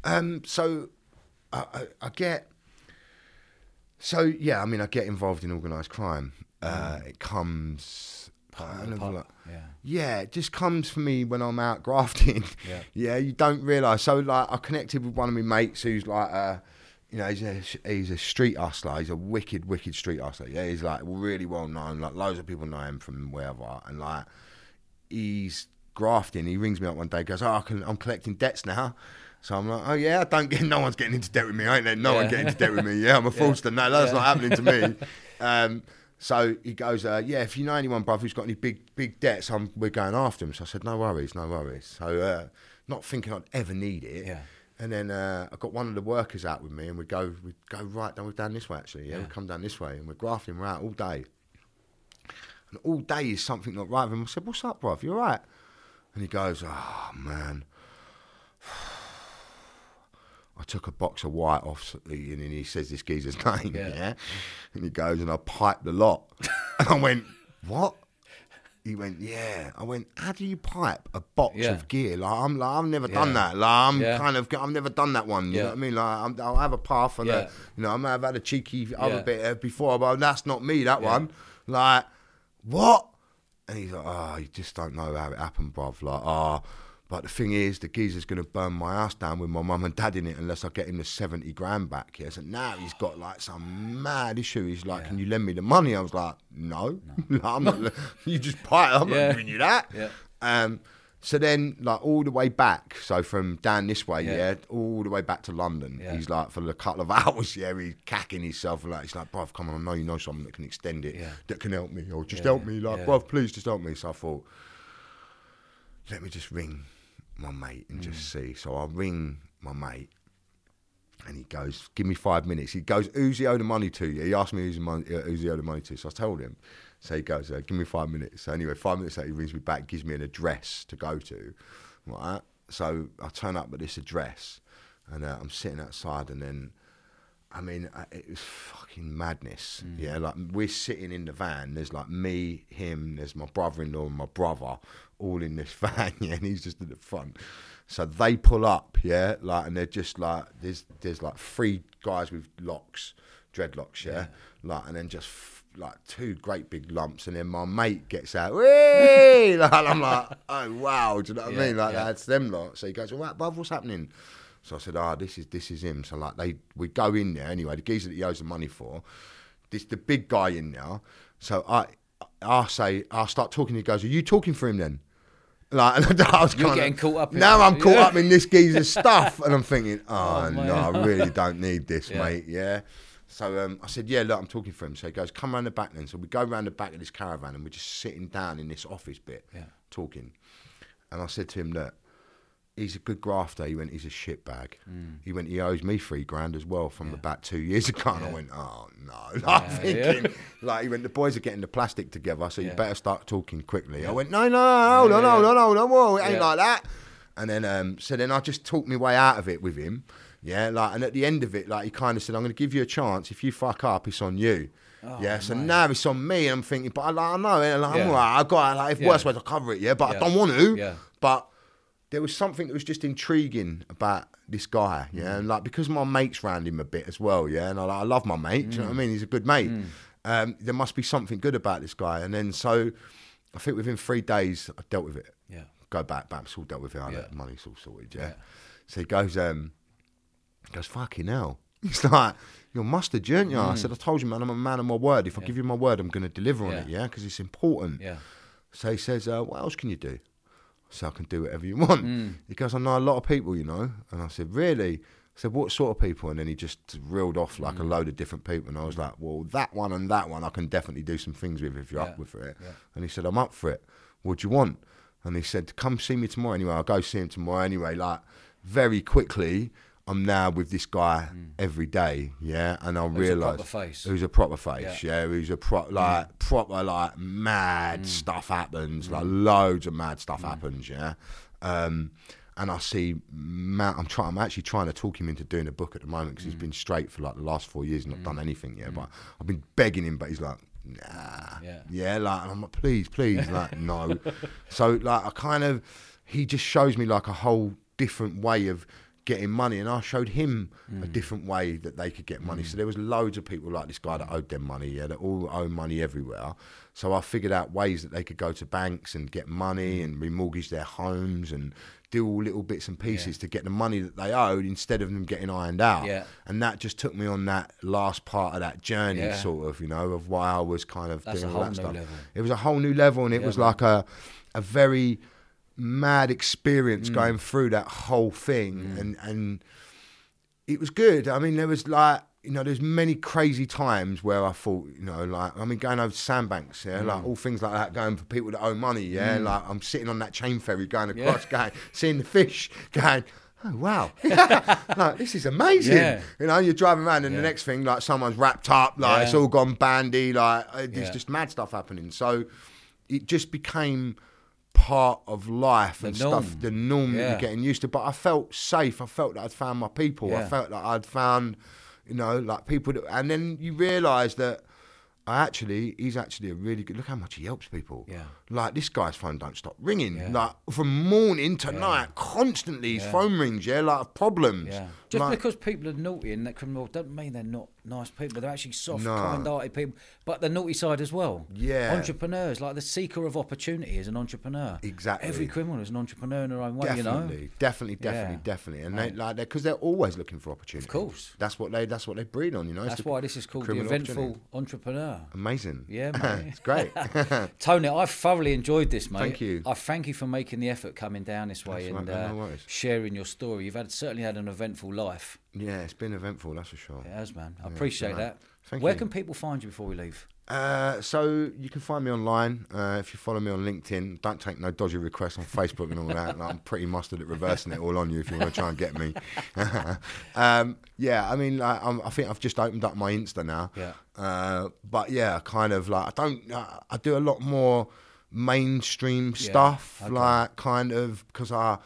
Um, so I, I, I get. So yeah, I mean, I get involved in organised crime. Uh, it comes. Don't like- yeah. yeah, it just comes for me when I'm out grafting. Yeah. yeah, you don't realise. So like, I connected with one of my mates who's like, uh, you know, he's a he's a street hustler. He's a wicked, wicked street hustler. Yeah, he's like really well known. Like loads of people know him from wherever, and like he's grafting. He rings me up one day, goes, "Oh, I can, I'm collecting debts now." So I'm like, "Oh yeah, I don't get. No one's getting into debt with me. I ain't letting no one Yeah. get into debt with me. Yeah, I'm a fraudster. No, that's not happening to me." Um, so he goes, uh, "Yeah, if you know anyone, bruv, who's got any big big debts, I'm, we're going after him." So I said, "No worries, no worries." So uh, not thinking I'd ever need it. Yeah. And then uh, I got one of the workers out with me, and we go we go right down, we're down this way actually. Yeah, Yeah. we come down this way, and we're grafting. We're out all day. And all day is something not right with him. I said, What's up, bruv? You all right? And he goes, Oh, man. I took a box of white off, and then he says this geezer's name, Yeah. yeah. And he goes, and I piped the lot. and I went, What? He went, Yeah. I went, How do you pipe a box Yeah. of gear? Like, I'm like, I've never Yeah. done that. Like, I'm kind of, I've never done that one. You know what I mean? Like, I'm, I'll have a puff and a, you know, I may have had a cheeky other bit uh, before, but that's not me, that one. Like, what? And he's like, oh, you just don't know how it happened, bruv. Like, oh, but the thing is, the geezer's going to burn my house down with my mum and dad in it unless I get him the 70 grand back. Yeah. So now he's got like some mad issue. He's like, can you lend me the money? I was like, no. Like, I'm not, you just buy it. I'm Yeah. not giving you that. Yeah. Um, so then, like all the way back, so from down this way, Yeah. yeah, all the way back to London, Yeah. he's like for a couple of hours, yeah, he's cacking himself like he's like, bruv, come on, I know you know someone that can extend it, Yeah. that can help me, or just Yeah, help me, like, yeah. bruv, please just help me. So I thought, let me just ring my mate and just Mm. see. So I ring my mate. And he goes, "Give me five minutes." He goes, "Who's he owe the money to?" He asked me who's, the money, uh, who's he owe the money to. So I told him. So he goes, uh, "Give me five minutes." So anyway, five minutes later, he rings me back, gives me an address to go to. Right. So I turn up at this address, and uh, I'm sitting outside, and then, I mean, it was fucking madness. Yeah, like we're sitting in the van. There's like me, him. There's my brother-in-law and my brother, all in this van. Yeah, and he's just at the front. So they pull up, yeah, like, and they're just like, there's there's like three guys with locks, dreadlocks, yeah, like, and then just f- like two great big lumps, and then my mate gets out, Whee! like, I'm like, oh wow, do you know what Yeah, I mean? Like yeah. that's them lot. So he goes, all right, bruv, what's happening? So I said, ah, this is this is him. So like they we go in there anyway. The geezer that he owes the money for, this the big guy in there. So I I say I start talking. He goes, are you talking for him then? Like and I was You're kinda- getting caught up in Now it. I'm caught Yeah. up in this geezer's stuff, and I'm thinking, oh, Oh, no, man. I really don't need this, Yeah. mate. Yeah. So um, I said, yeah, look, I'm talking for him. So he goes, come round the back then. So we go round the back of this caravan, and we're just sitting down in this office bit, Yeah. talking. And I said to him, look, he's a good grafter. He went, he's a shitbag. He went, he owes me three grand as well from about two years ago. And I Mm. Went, oh no. Like, Yeah, I'm thinking, like, he went, the boys are getting the plastic together, so you better start talking quickly. I went, no, no, Yeah, hold yeah. on, hold on, whoa, it ain't Yeah. like that. And then, um, so then I just talked my way out of it with him. Yeah, like, and at the end of it, like, he kind of said, I'm going to give you a chance. If you fuck up, it's on you. yeah, so now it's on me. And I'm thinking, but I, like, I know, like, Yeah. I'm all right. I got. Like, if Yeah. worst ways, I cover it, yeah, but Yeah. I don't want to. Yeah. But there was something that was just intriguing about this guy, yeah, Mm. and like because my mates round him a bit as well, yeah, and I, I love my mate, do you know what I mean? He's a good mate. Mm. Um, there must be something good about this guy, and then so I think within three days I dealt with it. Yeah. Go back, bam, it's all dealt with it. I Yeah. money's all sorted, yeah. Yeah. So he goes, um, he goes, fucking hell. He's like, you're mustard, aren't you? I said, I told you, man, I'm a man of my word. If I give you my word, I'm going to deliver on Mm. Yeah. it, yeah, because it's important. Yeah. So he says, uh, "What else can you do?" So I can do whatever you want. Mm. He goes, "I know a lot of people, you know." And I said, "Really?" I said, "What sort of people?" And then he just reeled off like Mm. a load of different people. And I was like, "Well, that one and that one, I can definitely do some things with if you're Yeah. up with it." Yeah. And he said, "I'm up for it. What do you want?" And he said, "Come see me tomorrow." Anyway, I'll go see him tomorrow. Anyway, like very quickly. I'm now with this guy every day, yeah, and I Mm. realise who's a proper face, yeah, who's a pro Mm. like proper like mad stuff happens, like loads of mad stuff Mm. happens, yeah. Um, and I see, ma- I'm trying, I'm actually trying to talk him into doing a book at the moment because Mm. he's been straight for like the last four years, and not done anything yet. But I've been begging him, but he's like, nah, Yeah. yeah, like, I'm like, please, please, like, no. So like, I kind of, he just shows me like a whole different way of getting money and I showed him a Mm. different way that they could get money. So there was loads of people like this guy that owed them money, yeah, that all owe money everywhere. So I figured out ways that they could go to banks and get Mm. money and remortgage their homes and do all little bits and pieces to get the money that they owed instead of them getting ironed out. Yeah. And that just took me on that last part of that journey, Yeah. sort of, you know, of why I was kind of That's doing a all that stuff. level. It was a whole new level, and it Yeah, was like a a very mad experience Mm. going through that whole thing, and and it was good. I mean, there was like you know, there's many crazy times where I thought, you know, like I mean, going over Sandbanks, yeah, Mm. like all things like that, going for people that owe money, yeah, like I'm sitting on that chain ferry going across, going seeing the fish, going. Oh wow! like this is amazing. Yeah. You know, you're driving around, and the next thing, like someone's wrapped up, like it's all gone bandy, like uh, there's Yeah. just mad stuff happening. So it just became part of life and stuff, the norm that you're getting used to. But I felt safe. I felt that I'd found my people. I felt that I'd found, you know, like people that, and then you realise that. I actually, he's actually a really good. Look how much he helps people. Yeah. Like this guy's phone don't stop ringing. Yeah. Like from morning to night, constantly his Yeah. phone rings. Yeah, like problems. Yeah. Just Like- because people are naughty and that criminal doesn't mean they're not nice people. They're actually soft, No. kind-hearted people, but the naughty side as well. Yeah. Entrepreneurs, like the seeker of opportunity, is an entrepreneur. Exactly. Every criminal is an entrepreneur in their own way. Definitely, You know. definitely, definitely, Yeah. definitely, and they like they because they're always looking for opportunity. Of course. that's what they that's what they breed on. You know, It's That's why this is called the eventful entrepreneur. Amazing. Yeah, mate. it's great. Tony, I've thoroughly enjoyed this, mate. Thank you. I thank you for making the effort coming down this way That's and right, man, uh, no sharing your story. You've had certainly had an eventful life. Yeah, it's been eventful. That's for sure. It has, man. I appreciate man. that. Thank Where you. can people find you before we leave? Uh, so you can find me online uh, if you follow me on LinkedIn. Don't take no dodgy requests on Facebook and all that. Like, I'm pretty mustard at reversing it all on you if you want to try and get me. um, yeah, I mean, like, I think I've just opened up my Insta now. Yeah. Uh, but yeah, kind of like I don't. Uh, I do a lot more mainstream stuff, okay. like kind of because I.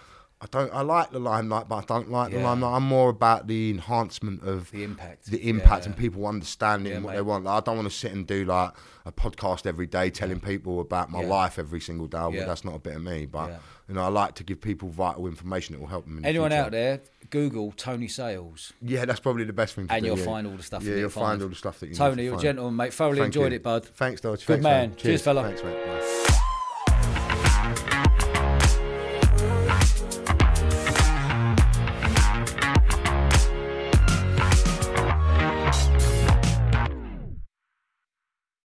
I don't. I like the limelight, but I don't like the limelight. I'm more about the enhancement of The impact. the impact yeah. and people understanding Yeah, what mate. they want. Like, I don't want to sit and do like a podcast every day telling people about my Yeah. life every single day. Well, Yeah. That's not a bit of me, but Yeah. you know, I like to give people vital information that will help them. In the Anyone future. out there, Google Tony Sales. Yeah, that's probably the best thing to And do. you'll yeah. find all the stuff Yeah, you'll find all the stuff that you need Tony, to you're a gentleman, mate. Thoroughly Thank enjoyed you. it, bud. Thanks, Dodge. Good Thanks, man. Cheers, fella. Thanks, mate.